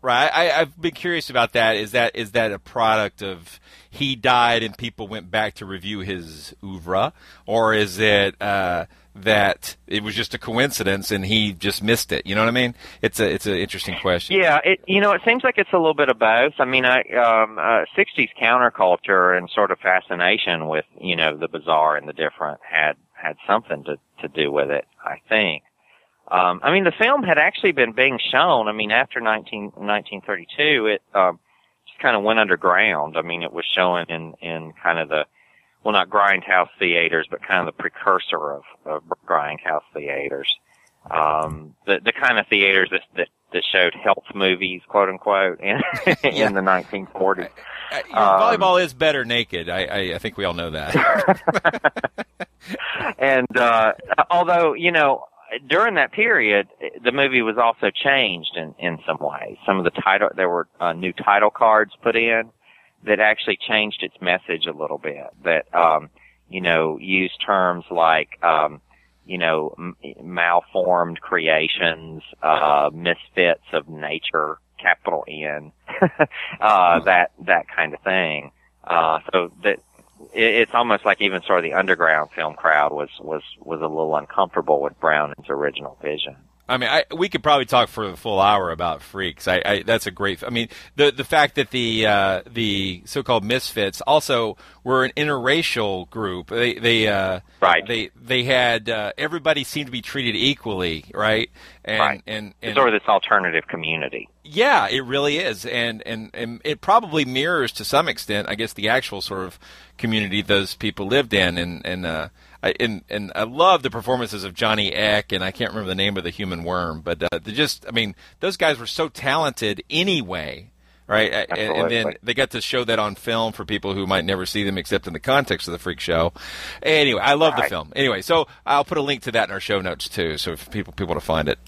Right. I, I've been curious about that. Is that is that a product of he died and people went back to review his oeuvre, or is it uh, that it was just a coincidence and he just missed it? You know what I mean? It's a it's an interesting question. yeah. It you know it seems like it's a little bit of both. I mean, I um, uh, '60s counterculture and sort of fascination with you know the bizarre and the different had had something to to do with it. I think. Um, I mean, the film had actually been being shown. I mean, after 19, 1932, it um, just kind of went underground. I mean, it was showing in in kind of the well, not grindhouse theaters, but kind of the precursor of, of grindhouse theaters. Um, the the kind of theaters that that, that showed health movies, quote unquote, in in the 1940s. Your Um, volleyball is better naked. I, I I think we all know that. and uh although you know during that period the movie was also changed in in some ways some of the title there were uh, new title cards put in that actually changed its message a little bit that um you know used terms like um you know m- malformed creations uh misfits of nature capital N uh that that kind of thing uh so that it, it's almost like even sort of the underground film crowd was was was a little uncomfortable with Brown's original vision. I mean, I, we could probably talk for the full hour about freaks. I, I that's a great. I mean, the the fact that the uh, the so-called misfits also were an interracial group. They they uh, right. They they had uh, everybody seemed to be treated equally, right? And, right. And, and sort of this alternative community. yeah, it really is, and, and and it probably mirrors to some extent, I guess, the actual sort of community those people lived in, and and uh, I and and I love the performances of Johnny Eck, and I can't remember the name of the human worm, but uh, they just, I mean, those guys were so talented anyway. Right, and, and then they got to show that on film for people who might never see them except in the context of the freak show. Anyway, I love the Right. film. Anyway, so I'll put a link to that in our show notes too, so if people people want to find it.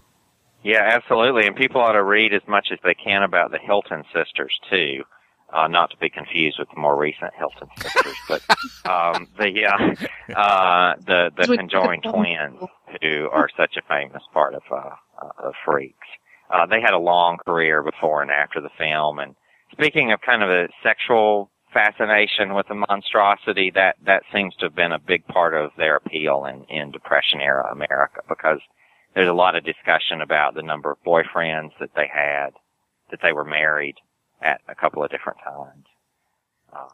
Yeah, absolutely. And people ought to read as much as they can about the Hilton sisters too. Uh, not to be confused with the more recent Hilton sisters, but um, the uh, uh, the the conjoined twins who are such a famous part of uh, uh, of Freaks. uh, they had a long career before and after the film. And speaking of kind of a sexual fascination with the monstrosity, that that seems to have been a big part of their appeal in in Depression era America because there's a lot of discussion about the number of boyfriends that they had, that they were married at a couple of different times. Um,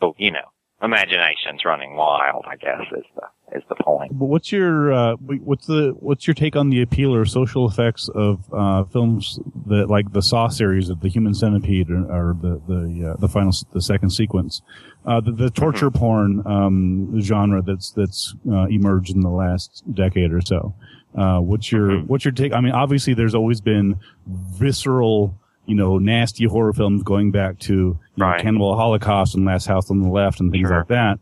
so you know, imagination's running wild. I guess is the is the point. But what's your uh, what's the what's your take on the appeal or social effects of uh, films that like the Saw series of the Human Centipede or, or the the uh, the final the second sequence, uh, the, the torture Mm-hmm. porn um, genre that's that's uh, emerged in the last decade or so. Uh, what's your Mm-hmm. what's your take? I mean, obviously, there's always been visceral, you know, nasty horror films going back to you know, Cannibal Holocaust and Last House on the Left and things like that.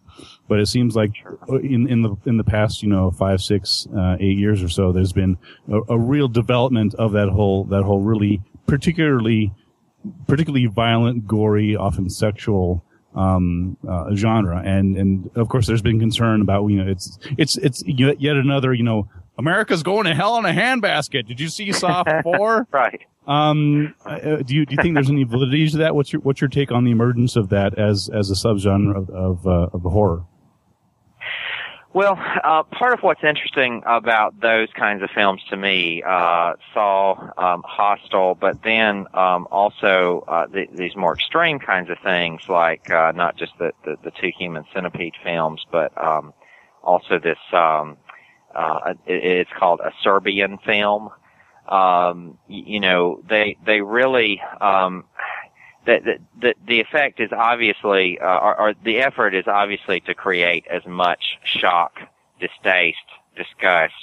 But it seems like in in the in the past, you know, five, six, uh, eight years or so, there's been a, a real development of that whole that whole really particularly particularly violent, gory, often sexual um, uh, genre, and and of course, there's been concern about you know it's it's it's yet another you know America's going to hell in a handbasket. Did you see Saw four? right. Um, uh, do you do you think there's any validity to that? What's your what's your take on the emergence of that as as a subgenre of of, uh, of the horror? Well, uh, part of what's interesting about those kinds of films to me, uh, Saw, um, Hostel, but then um, also uh, the, these more extreme kinds of things, like uh, not just the, the the two Human Centipede films, but um, also this. Um, uh, it, it's called a Serbian film. Um, you know, they they really um, the, the the effect is obviously uh, or, or the effort is obviously to create as much shock, distaste, disgust,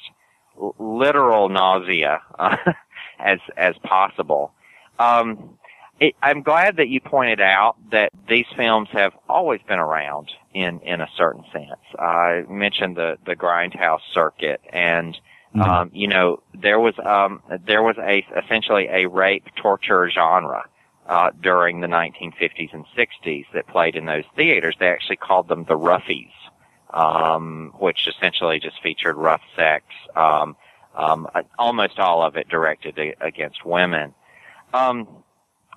literal nausea uh, as as possible. Um, it, I'm glad that you pointed out that these films have always been around in in a certain sense. I mentioned the the grindhouse circuit and. Um, you know, there was um, there was a essentially a rape torture genre uh, during the 1950s and 60s that played in those theaters. They actually called them the roughies, um, which essentially just featured rough sex, um, um, almost all of it directed a- against women. Um,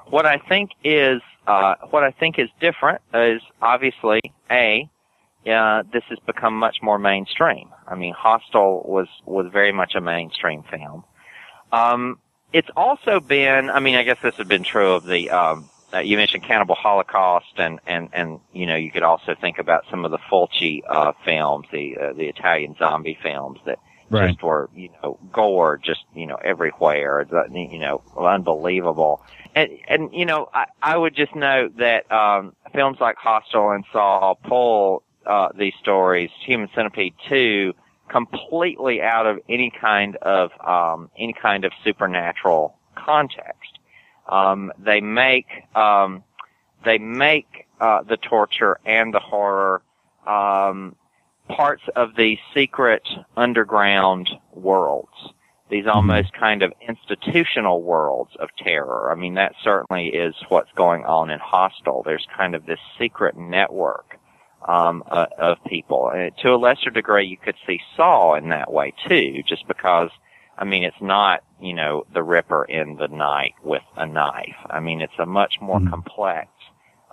what I think is uh, what I think is different is obviously a uh, this has become much more mainstream. I mean, Hostel was was very much a mainstream film. Um, it's also been, I mean, I guess this has been true of the, um, uh, you mentioned Cannibal Holocaust and, and, and, you know, you could also think about some of the Fulci, uh, films, the, uh, the Italian zombie films that Right. just were, you know, gore just, you know, everywhere, you know, unbelievable. And, and, you know, I, I would just note that, um, films like Hostel and Saw pull, uh, these stories, Human Centipede 2, completely out of any kind of um, any kind of supernatural context. Um, they make um, they make uh, the torture and the horror um, parts of these secret underground worlds. These almost kind of institutional worlds of terror. I mean, that certainly is what's going on in Hostel. There's kind of this secret network um, uh, of people. And to a lesser degree, you could see Saw in that way too, just because, I mean, it's not, you know, the Ripper in the night with a knife. I mean, it's a much more complex,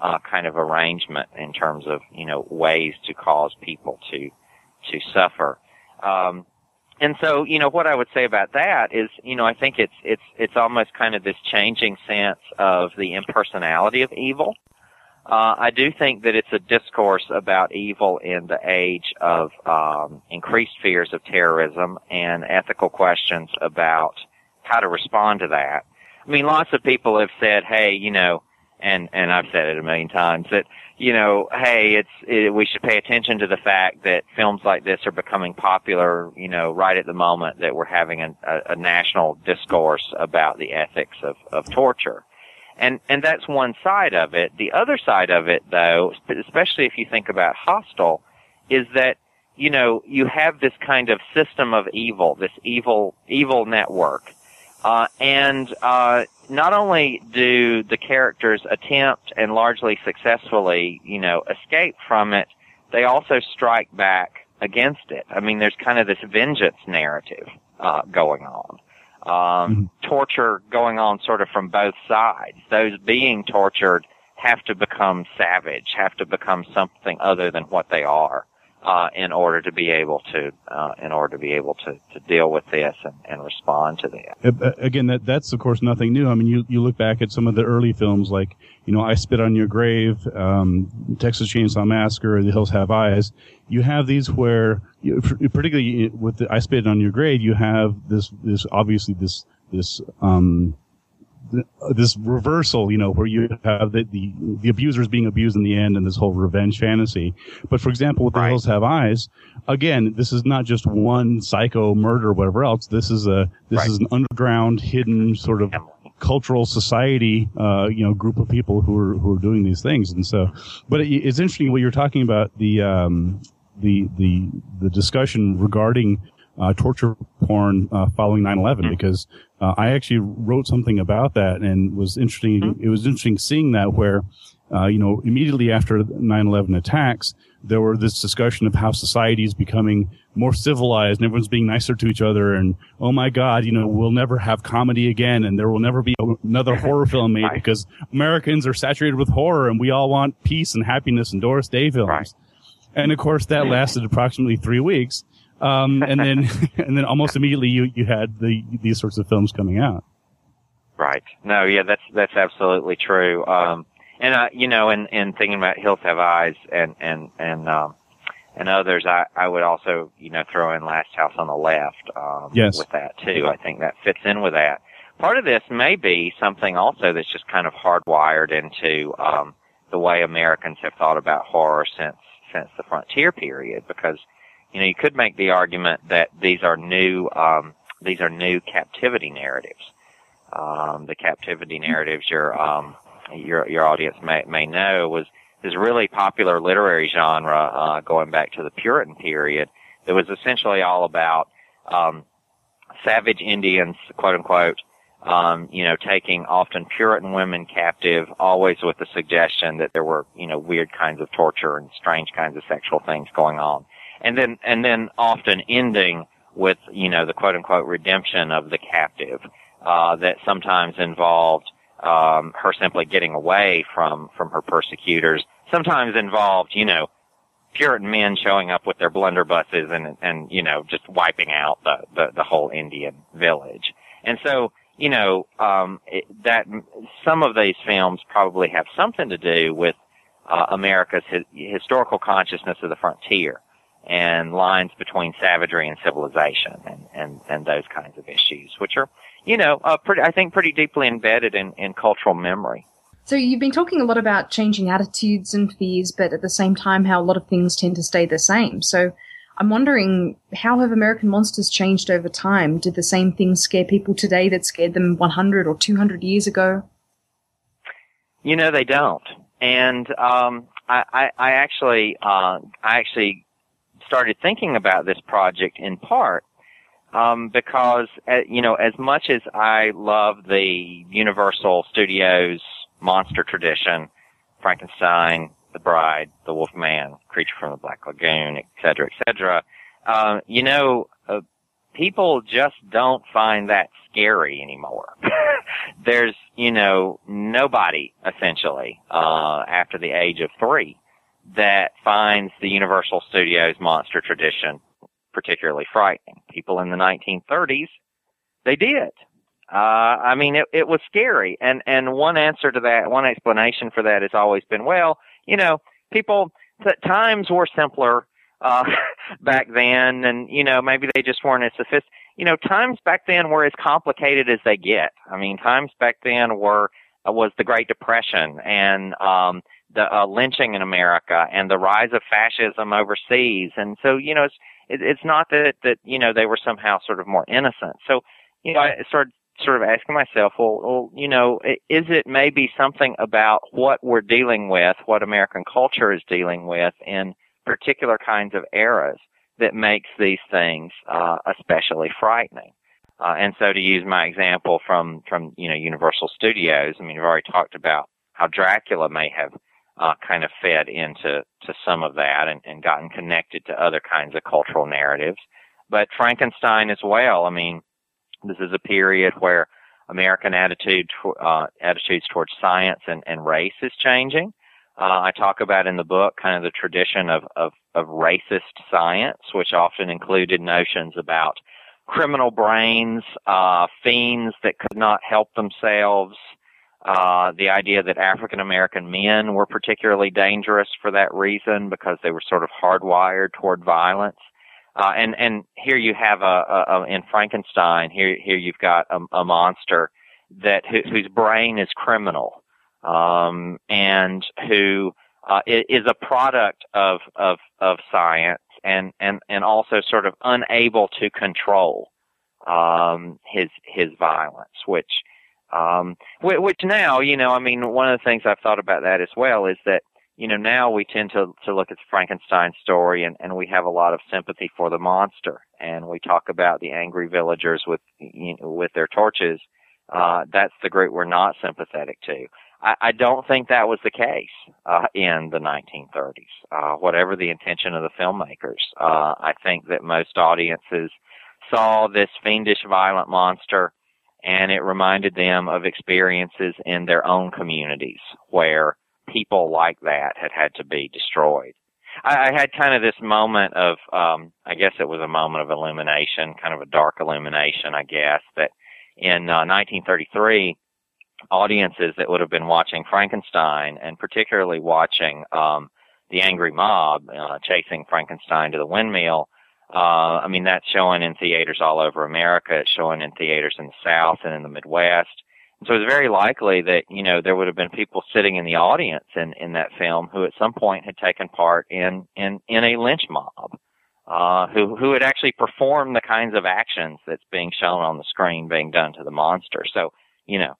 uh, kind of arrangement in terms of, you know, ways to cause people to, to suffer. Um, and so, you know, what I would say about that is, you know, I think it's, it's, it's almost kind of this changing sense of the impersonality of evil. Uh, I do think that it's a discourse about evil in the age of um, increased fears of terrorism and ethical questions about how to respond to that. I mean, lots of people have said, "Hey, you know," and and I've said it a million times that you know, hey, it's it, we should pay attention to the fact that films like this are becoming popular. You know, right at the moment that we're having a, a, a national discourse about the ethics of of torture and and that's one side of it. The other side of it, though, especially if you think about Hostel, is that you know you have this kind of system of evil, this evil evil network, uh, and uh, not only do the characters attempt and largely successfully, you know, escape from it, they also strike back against it. I mean, there's kind of this vengeance narrative uh, going on. um, torture going on sort of from both sides. Those being tortured have to become savage, have to become something other than what they are. Uh, in order to be able to, uh, in order to be able to, to deal with this and, and respond to this. Uh, Again, that that's of course nothing new. I mean, you you look back at some of the early films like you know I Spit on Your Grave, um, Texas Chainsaw Massacre, The Hills Have Eyes. You have these where, you, particularly with the I Spit on Your Grave, you have this this obviously this this um, this reversal, you know, where you have the, the, the abusers being abused in the end and this whole revenge fantasy. But for example, with The Hills Have Eyes, again, this is not just one psycho murder, whatever else. This is a, this is an underground, hidden sort of cultural society, uh, you know, group of people who are, who are doing these things. And so, but it, it's interesting what you're talking about the, um, the, the, the discussion regarding, uh, torture porn, uh, following 9-11 because, uh, I actually wrote something about that and was interesting. It was interesting seeing that where, uh, you know, immediately after 9-11 attacks, there were this discussion of how society is becoming more civilized and everyone's being nicer to each other. And oh my God, you know, we'll never have comedy again and there will never be another horror film made because Americans are saturated with horror and we all want peace and happiness and Doris Day films. And of course that lasted approximately three weeks. Um, and then, and then almost immediately you, you had the, these sorts of films coming out. Right. No, yeah, that's that's absolutely true. Um, and uh, you know, in in thinking about Hills Have Eyes and and and um, and others, I I would also you know throw in Last House on the Left. Um, Yes. With that too, I think that fits in with that. Part of this may be something also that's just kind of hardwired into um, the way Americans have thought about horror since since the frontier period, because you know you could make the argument that these are new um, these are new captivity narratives. Um, the captivity narratives your um, your your audience may may know was this really popular literary genre uh, going back to the Puritan period. That was essentially all about um, savage Indians, quote unquote, um, you know, taking often Puritan women captive, always with the suggestion that there were you know weird kinds of torture and strange kinds of sexual things going on, and then and then often ending with you know the quote unquote redemption of the captive uh, that sometimes involved um, her simply getting away from from her persecutors. Sometimes involved, you know, Puritan men showing up with their blunderbusses and and you know just wiping out the the, the whole Indian village. And so you know um, it, that some of these films probably have something to do with uh, America's hi- historical consciousness of the frontier and lines between savagery and civilization and, and, and those kinds of issues, which are, you know, uh, pretty, I think pretty deeply embedded in, in cultural memory. So you've been talking a lot about changing attitudes and fears, but at the same time, how a lot of things tend to stay the same. So I'm wondering, how have American monsters changed over time? Did the same things scare people today that scared them 100 or 200 years ago? You know, they don't. And, um, I, I, I actually, uh, I actually started thinking about this project in part, um, because, uh, you know, as much as I love the Universal Studios monster tradition, Frankenstein, The Bride, The Wolf Man, Creature from the Black Lagoon, et cetera, et cetera, uh, you know, uh, people just don't find that scary anymore. There's, you know, nobody essentially, uh, after the age of three that finds the Universal Studios monster tradition particularly frightening. People in the 1930s, they did. Uh, I mean, it, it was scary. And, and one answer to that, one explanation for that has always been, well, you know, people, th- times were simpler, uh, back then. And, you know, maybe they just weren't as sophisticated. You know, times back then were as complicated as they get. I mean, times back then were, uh, was the Great Depression and, um, the uh, lynching in America and the rise of fascism overseas. And so, you know, it's, it, it's not that, that, you know, they were somehow sort of more innocent. So, you know, I started sort of asking myself, well, well, you know, is it maybe something about what we're dealing with, what American culture is dealing with in particular kinds of eras that makes these things, uh, especially frightening? Uh, and so to use my example from, from, you know, Universal Studios, I mean, we've already talked about how Dracula may have uh, kind of fed into to some of that and, and gotten connected to other kinds of cultural narratives. But Frankenstein as well. I mean, This is a period where American attitude uh, attitudes towards science and, and race is changing. Uh, I talk about in the book kind of the tradition of, of, of racist science, which often included notions about criminal brains, uh, fiends that could not help themselves, uh, the idea that African American men were particularly dangerous for that reason because they were sort of hardwired toward violence. Uh, and and here you have a, a, a in Frankenstein. Here here you've got a, a monster that who, whose brain is criminal, um, and who uh, is a product of of of science, and and and also sort of unable to control um, his his violence, which um, which now you know, I mean, one of the things I've thought about that as well is that you know, now we tend to, to look at the Frankenstein story and, and we have a lot of sympathy for the monster. And we talk about the angry villagers with, you know, with their torches. Uh, that's the group we're not sympathetic to. I, I don't think that was the case, uh, in the 1930s. Uh, whatever the intention of the filmmakers, uh, I think that most audiences saw this fiendish violent monster and it reminded them of experiences in their own communities where people like that had had to be destroyed. I, I had kind of this moment of, um, I guess it was a moment of illumination, kind of a dark illumination, I guess, that in uh, 1933, audiences that would have been watching Frankenstein and particularly watching um, the angry mob uh, chasing Frankenstein to the windmill. Uh, I mean, that's showing in theaters all over America. It's showing in theaters in the South and in the Midwest. So it's very likely that, you know, there would have been people sitting in the audience in, in that film who at some point had taken part in, in, in a lynch mob, uh, who, who had actually performed the kinds of actions that's being shown on the screen being done to the monster. So, you know,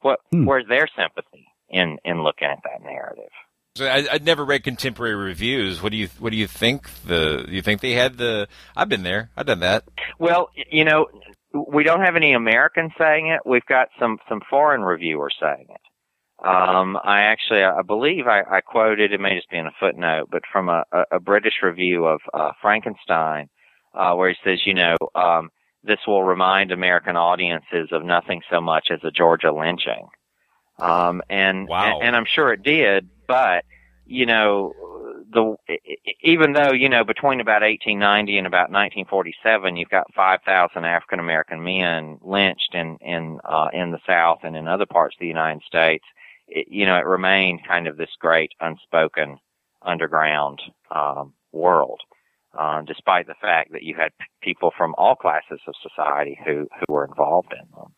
what, hmm. where's their sympathy in, in looking at that narrative? I, would never read contemporary reviews. What do you What do you think? The you think they had the? I've been there. I've done that. Well, you know, we don't have any Americans saying it. We've got some some foreign reviewers saying it. Um, I actually, I believe I, I quoted, it may just be in a footnote, but from a, a, a British review of uh, Frankenstein, uh, where he says, you know, um, this will remind American audiences of nothing so much as a Georgia lynching. Um, and, wow. and, and I'm sure it did, but, you know, the even though you know between about 1890 and about 1947, you've got 5,000 African American men lynched in in uh, in the South and in other parts of the United States. It, you know, it remained kind of this great unspoken underground um, world, uh, despite the fact that you had p- people from all classes of society who who were involved in them.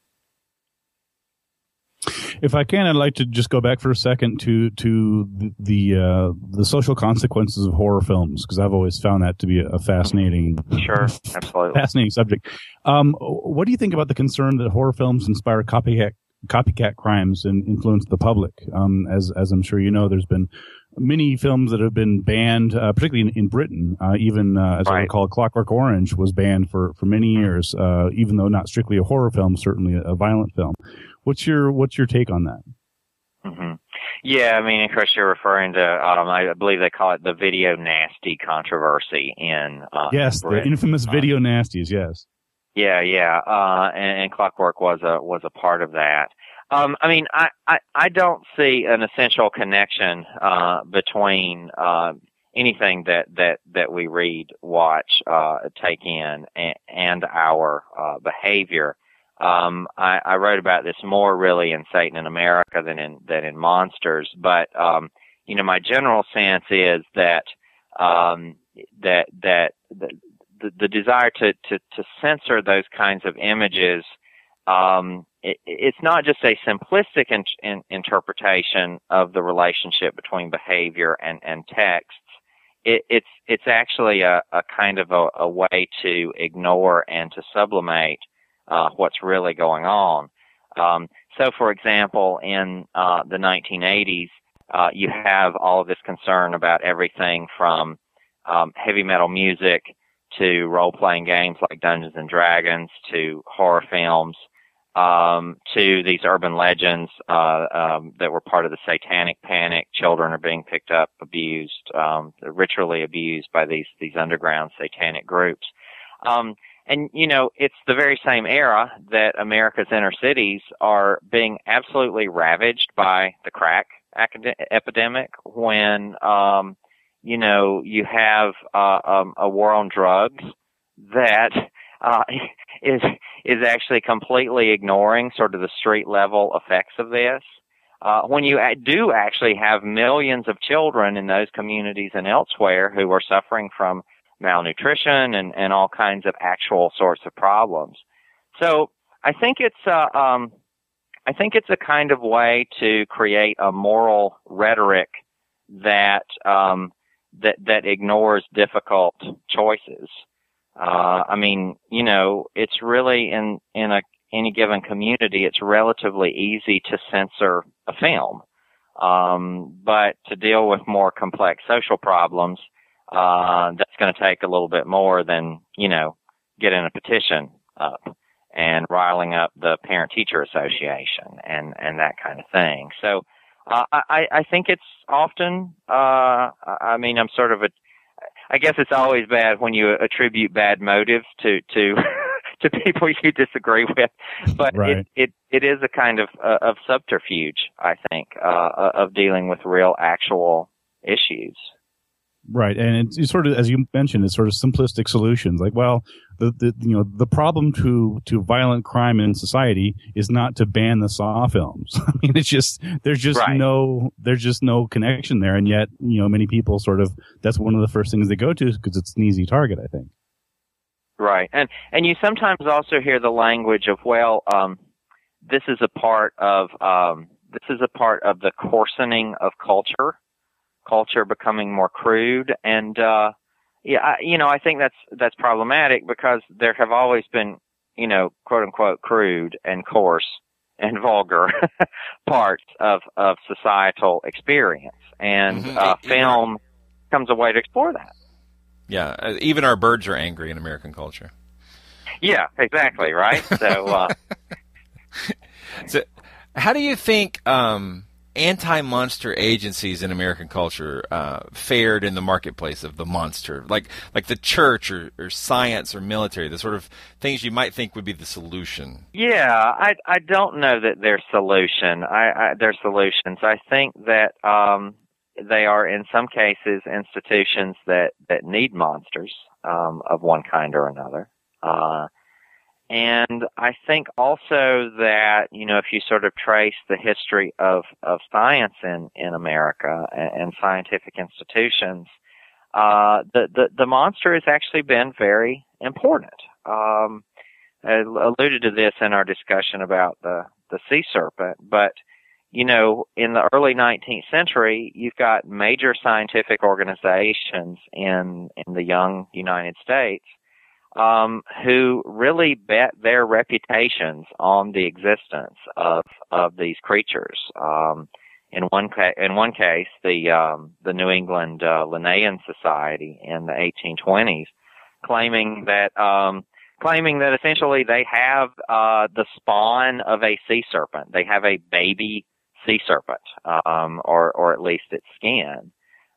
If I can, I'd like to just go back for a second to to the the, uh, the social consequences of horror films because I've always found that to be a fascinating, sure, absolutely fascinating subject. Um, what do you think about the concern that horror films inspire copycat copycat crimes and influence the public? Um, as as I'm sure you know, there's been many films that have been banned, uh, particularly in, in Britain. Uh, even uh, as right. I recall, Clockwork Orange was banned for for many years, uh, even though not strictly a horror film, certainly a, a violent film. What's your what's your take on that? Mm-hmm. Yeah, I mean, of course, you're referring to um, I believe they call it the video nasty controversy in uh, yes, the infamous uh, video nasties. Yes. Yeah, yeah, uh, and, and Clockwork was a was a part of that. Um, I mean, I, I, I don't see an essential connection uh, between uh, anything that, that, that we read, watch, uh, take in, and, and our uh, behavior. Um, I, I wrote about this more really in Satan in America than in than in Monsters, but um, you know, my general sense is that um, that that the, the, the desire to, to to censor those kinds of images um, it, it's not just a simplistic in, in, interpretation of the relationship between behavior and, and texts. It, it's it's actually a, a kind of a, a way to ignore and to sublimate uh, what's really going on. Um, so, for example, in uh, the 1980s, uh, you have all of this concern about everything from um, heavy metal music to role-playing games like Dungeons and Dragons to horror films um, to these urban legends uh, um, that were part of the satanic panic. Children are being picked up, abused, um, ritually abused by these these underground satanic groups. Um, and you know, it's the very same era that America's inner cities are being absolutely ravaged by the crack acad- epidemic. When um, you know you have uh, um, a war on drugs that uh, is is actually completely ignoring sort of the street level effects of this. Uh, when you do actually have millions of children in those communities and elsewhere who are suffering from malnutrition and, and all kinds of actual sorts of problems. So I think it's uh, um, I think it's a kind of way to create a moral rhetoric that um, that that ignores difficult choices. Uh, I mean, you know, it's really in in a any given community, it's relatively easy to censor a film. Um, but to deal with more complex social problems, uh, that's going to take a little bit more than, you know, getting a petition up and riling up the parent teacher association and, and that kind of thing. So, uh, I, I think it's often, uh, I mean, I'm sort of a, I guess it's always bad when you attribute bad motives to, to, to people you disagree with, but right. it, it, it is a kind of, uh, of subterfuge, I think, uh, of dealing with real actual issues. Right, and it's, it's, sort of as you mentioned, it's sort of simplistic solutions. Like, well, the, the you know the problem to to violent crime in society is not to ban the Saw films. I mean, it's just there's just right. no there's just no connection there, and yet you know many people sort of that's one of the first things they go to because it's an easy target. I think. Right, and and you sometimes also hear the language of well, um, this is a part of um, this is a part of the coarsening of culture culture becoming more crude and uh yeah I, you know i think that's that's problematic because there have always been you know quote unquote crude and coarse and vulgar parts of of societal experience and Mhm. uh film comes a way to explore that Yeah, uh, even our birds are angry in American culture. yeah exactly right so uh So, how do you think um, anti-monster agencies in American culture uh, fared in the marketplace of the monster, like like the church or, or science or military, the sort of things you might think would be the solution? Yeah, I I don't know that they're solution. I, I they're solutions. I think that um they are in some cases institutions that that need monsters um of one kind or another. Uh and I think also that, you know, if you sort of trace the history of, of science in, in America and, and scientific institutions, uh, the, the, the monster has actually been very important. Um, I alluded to this in our discussion about the, the sea serpent, but you know, in the early 19th century, you've got major scientific organizations in, in the young United States, um, who really bet their reputations on the existence of, of these creatures. Um, in one ca- in one case, the um, the New England uh, Linnaean Society in the 1820s, claiming that um, claiming that essentially they have uh, the spawn of a sea serpent. They have a baby sea serpent, um, or or at least its skin.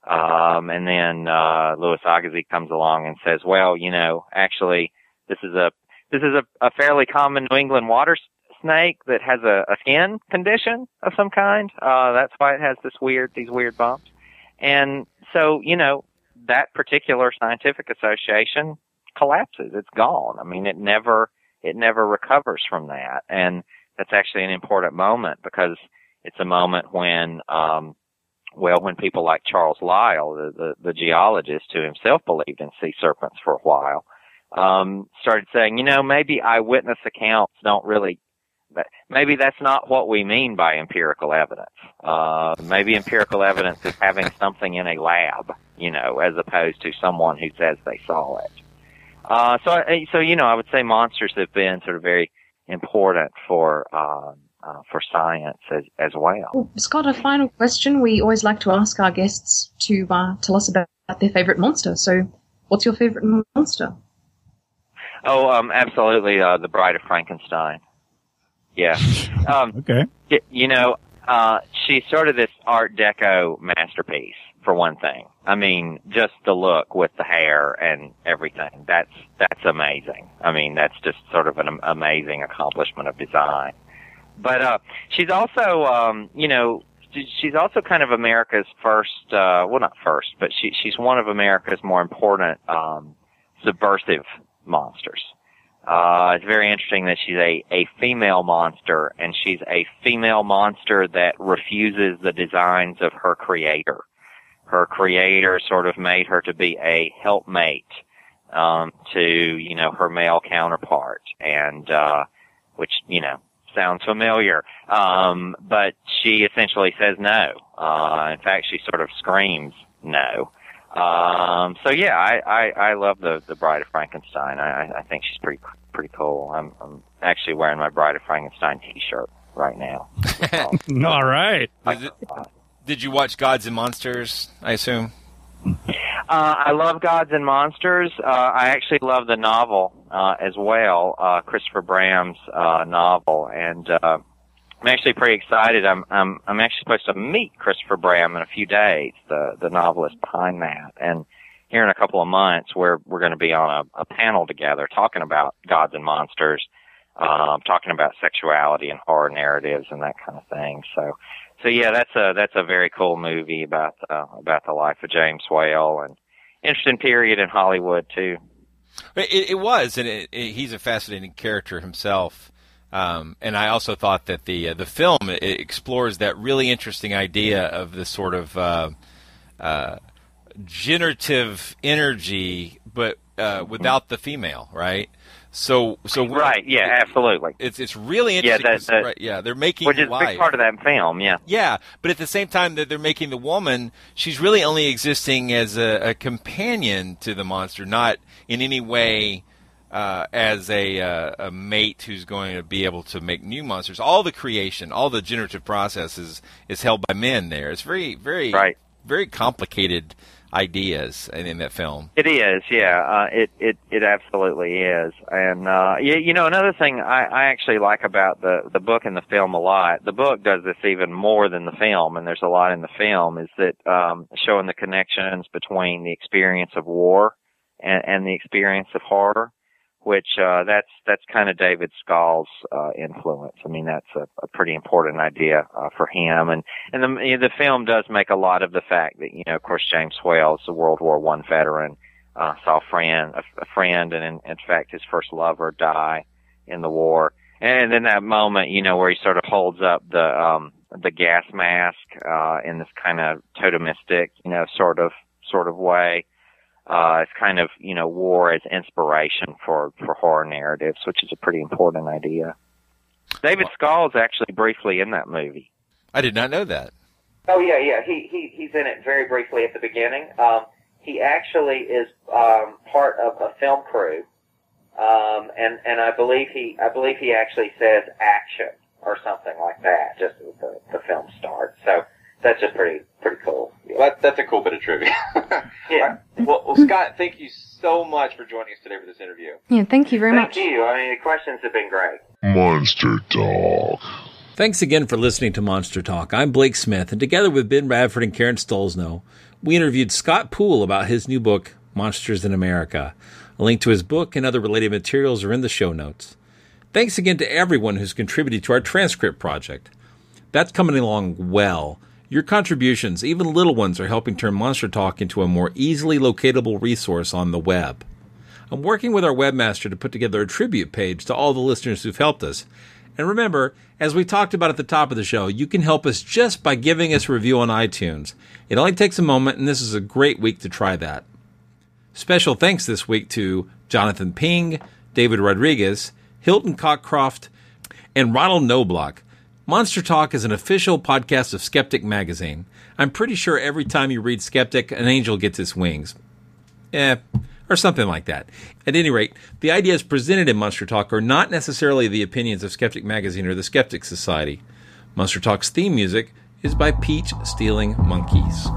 Um, and then uh, Louis Agassiz comes along and says, "Well, you know, actually, this is a this is a, a fairly common New England water snake that has a, a skin condition of some kind. Uh, that's why it has this weird these weird bumps. And so, you know, that particular scientific association collapses. It's gone. I mean, it never it never recovers from that. And that's actually an important moment because it's a moment when um, well, when people like Charles Lyell, the, the, the geologist who himself believed in sea serpents for a while, um, started saying, you know, maybe eyewitness accounts don't really, maybe that's not what we mean by empirical evidence. Uh, maybe empirical evidence is having something in a lab, you know, as opposed to someone who says they saw it. Uh, so, I- so, you know, I would say monsters have been sort of very important for, uh, uh, for science as, as well. Well, Scott, a final question. We always like to ask our guests to uh, tell us about their favorite monster. So, what's your favorite monster? Oh, um, absolutely. Uh, the Bride of Frankenstein. Yeah. Um, Okay. y- you know, uh, she's sort of this Art Deco masterpiece for one thing. I mean, just the look with the hair and everything. That's that's amazing. I mean, that's just sort of an amazing accomplishment of design. But uh she's also um, you know, she's also kind of America's first uh well not first, but she she's one of America's more important um subversive monsters. Uh, it's very interesting that she's a, a female monster and she's a female monster that refuses the designs of her creator. Her creator sort of made her to be a helpmate, um, to, you know, her male counterpart and, uh, which, you know, sounds familiar. Um, but she essentially says no. Uh, in fact, she sort of screams no. Um, so yeah, I, I, I love the, the Bride of Frankenstein. I, I think she's pretty, pretty cool. I'm, I'm actually wearing my Bride of Frankenstein t-shirt right now. All right. Did, it, did you watch Gods and Monsters, I assume? Uh, I love Gods and Monsters. Uh, I actually love the novel, uh, as well, uh, Christopher Bram's, uh, novel. And, uh, I'm actually pretty excited. I'm I'm I'm actually supposed to meet Christopher Bram in a few days, the the novelist behind that, and here in a couple of months, we're we're going to be on a, a panel together talking about gods and monsters, um, talking about sexuality and horror narratives and that kind of thing. So, so yeah, that's a that's a very cool movie about uh, about the life of James Whale and interesting period in Hollywood too. It, it was, and it, it, he's a fascinating character himself. Um, and I also thought that the uh, the film explores that really interesting idea of the sort of uh, uh, generative energy, but uh, without the female, right? So, so right, yeah, absolutely. It's it's really interesting. Yeah, that, that, right, yeah, they're making which is a big part of that film. Yeah, yeah, but at the same time that they're making the woman, she's really only existing as a, a companion to the monster, not in any way uh, as a, uh, a mate who's going to be able to make new monsters. All the creation, all the generative process is, is held by men there. It's very, very, right. very complicated ideas in, in that film. It is, yeah. Uh, it, it, it absolutely is. And, uh, you, you know, another thing I, I actually like about the, the book and the film a lot, the book does this even more than the film, and there's a lot in the film, is that, um, showing the connections between the experience of war and, and the experience of horror which uh, that's that's kind of David Skal's uh, influence. I mean, that's a, a pretty important idea uh, for him, and and the you know, the film does make a lot of the fact that you know, of course, James Whale is a World War One veteran, uh, saw a friend a, a friend, and in, in fact, his first lover die in the war, and then that moment, you know, where he sort of holds up the um, the gas mask uh, in this kind of totemistic, you know, sort of sort of way uh, it's kind of, you know, war as inspiration for, for horror narratives, which is a pretty important idea. David Skal is actually briefly in that movie. I did not know that. Oh yeah, yeah. He he he's in it very briefly at the beginning. Um, he actually is um, part of a film crew, um, and and I believe he I believe he actually says action or something like that just as the, the film starts. So that's just pretty pretty cool. Yeah. Well, that's a cool bit of trivia. yeah. Well, well, Scott, thank you so much for joining us today for this interview. Yeah, thank you very thank much. Thank you. I mean, the questions have been great. Monster Talk. Thanks again for listening to MonsterTalk. I'm Blake Smith, and together with Ben Radford and Karen Stollznow, we interviewed Scott Poole about his new book, Monsters in America. A link to his book and other related materials are in the show notes. Thanks again to everyone who's contributed to our transcript project. That's coming along well. Your contributions, even little ones, are helping turn MonsterTalk into a more easily locatable resource on the web. I'm working with our webmaster to put together a tribute page to all the listeners who've helped us. And remember, as we talked about at the top of the show, you can help us just by giving us a review on iTunes. It only takes a moment, and this is a great week to try that. Special thanks this week to Jonathan Ping, David Rodriguez, Hilton Cockcroft, and Ronald Noblock MonsterTalk is an official podcast of Skeptic Magazine. I'm pretty sure every time you read Skeptic, an angel gets its wings. Eh, or something like that. At any rate, the ideas presented in MonsterTalk are not necessarily the opinions of Skeptic Magazine or the Skeptic Society. MonsterTalk's theme music is by Peach Stealing Monkeys.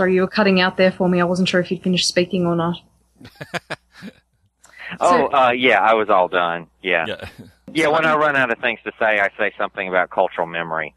Sorry, you were cutting out there for me. I wasn't sure if you'd finished speaking or not. Oh, uh, yeah, I was all done. Yeah. Yeah. Yeah, when I run out of things to say, I say something about cultural memory.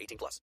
18 plus.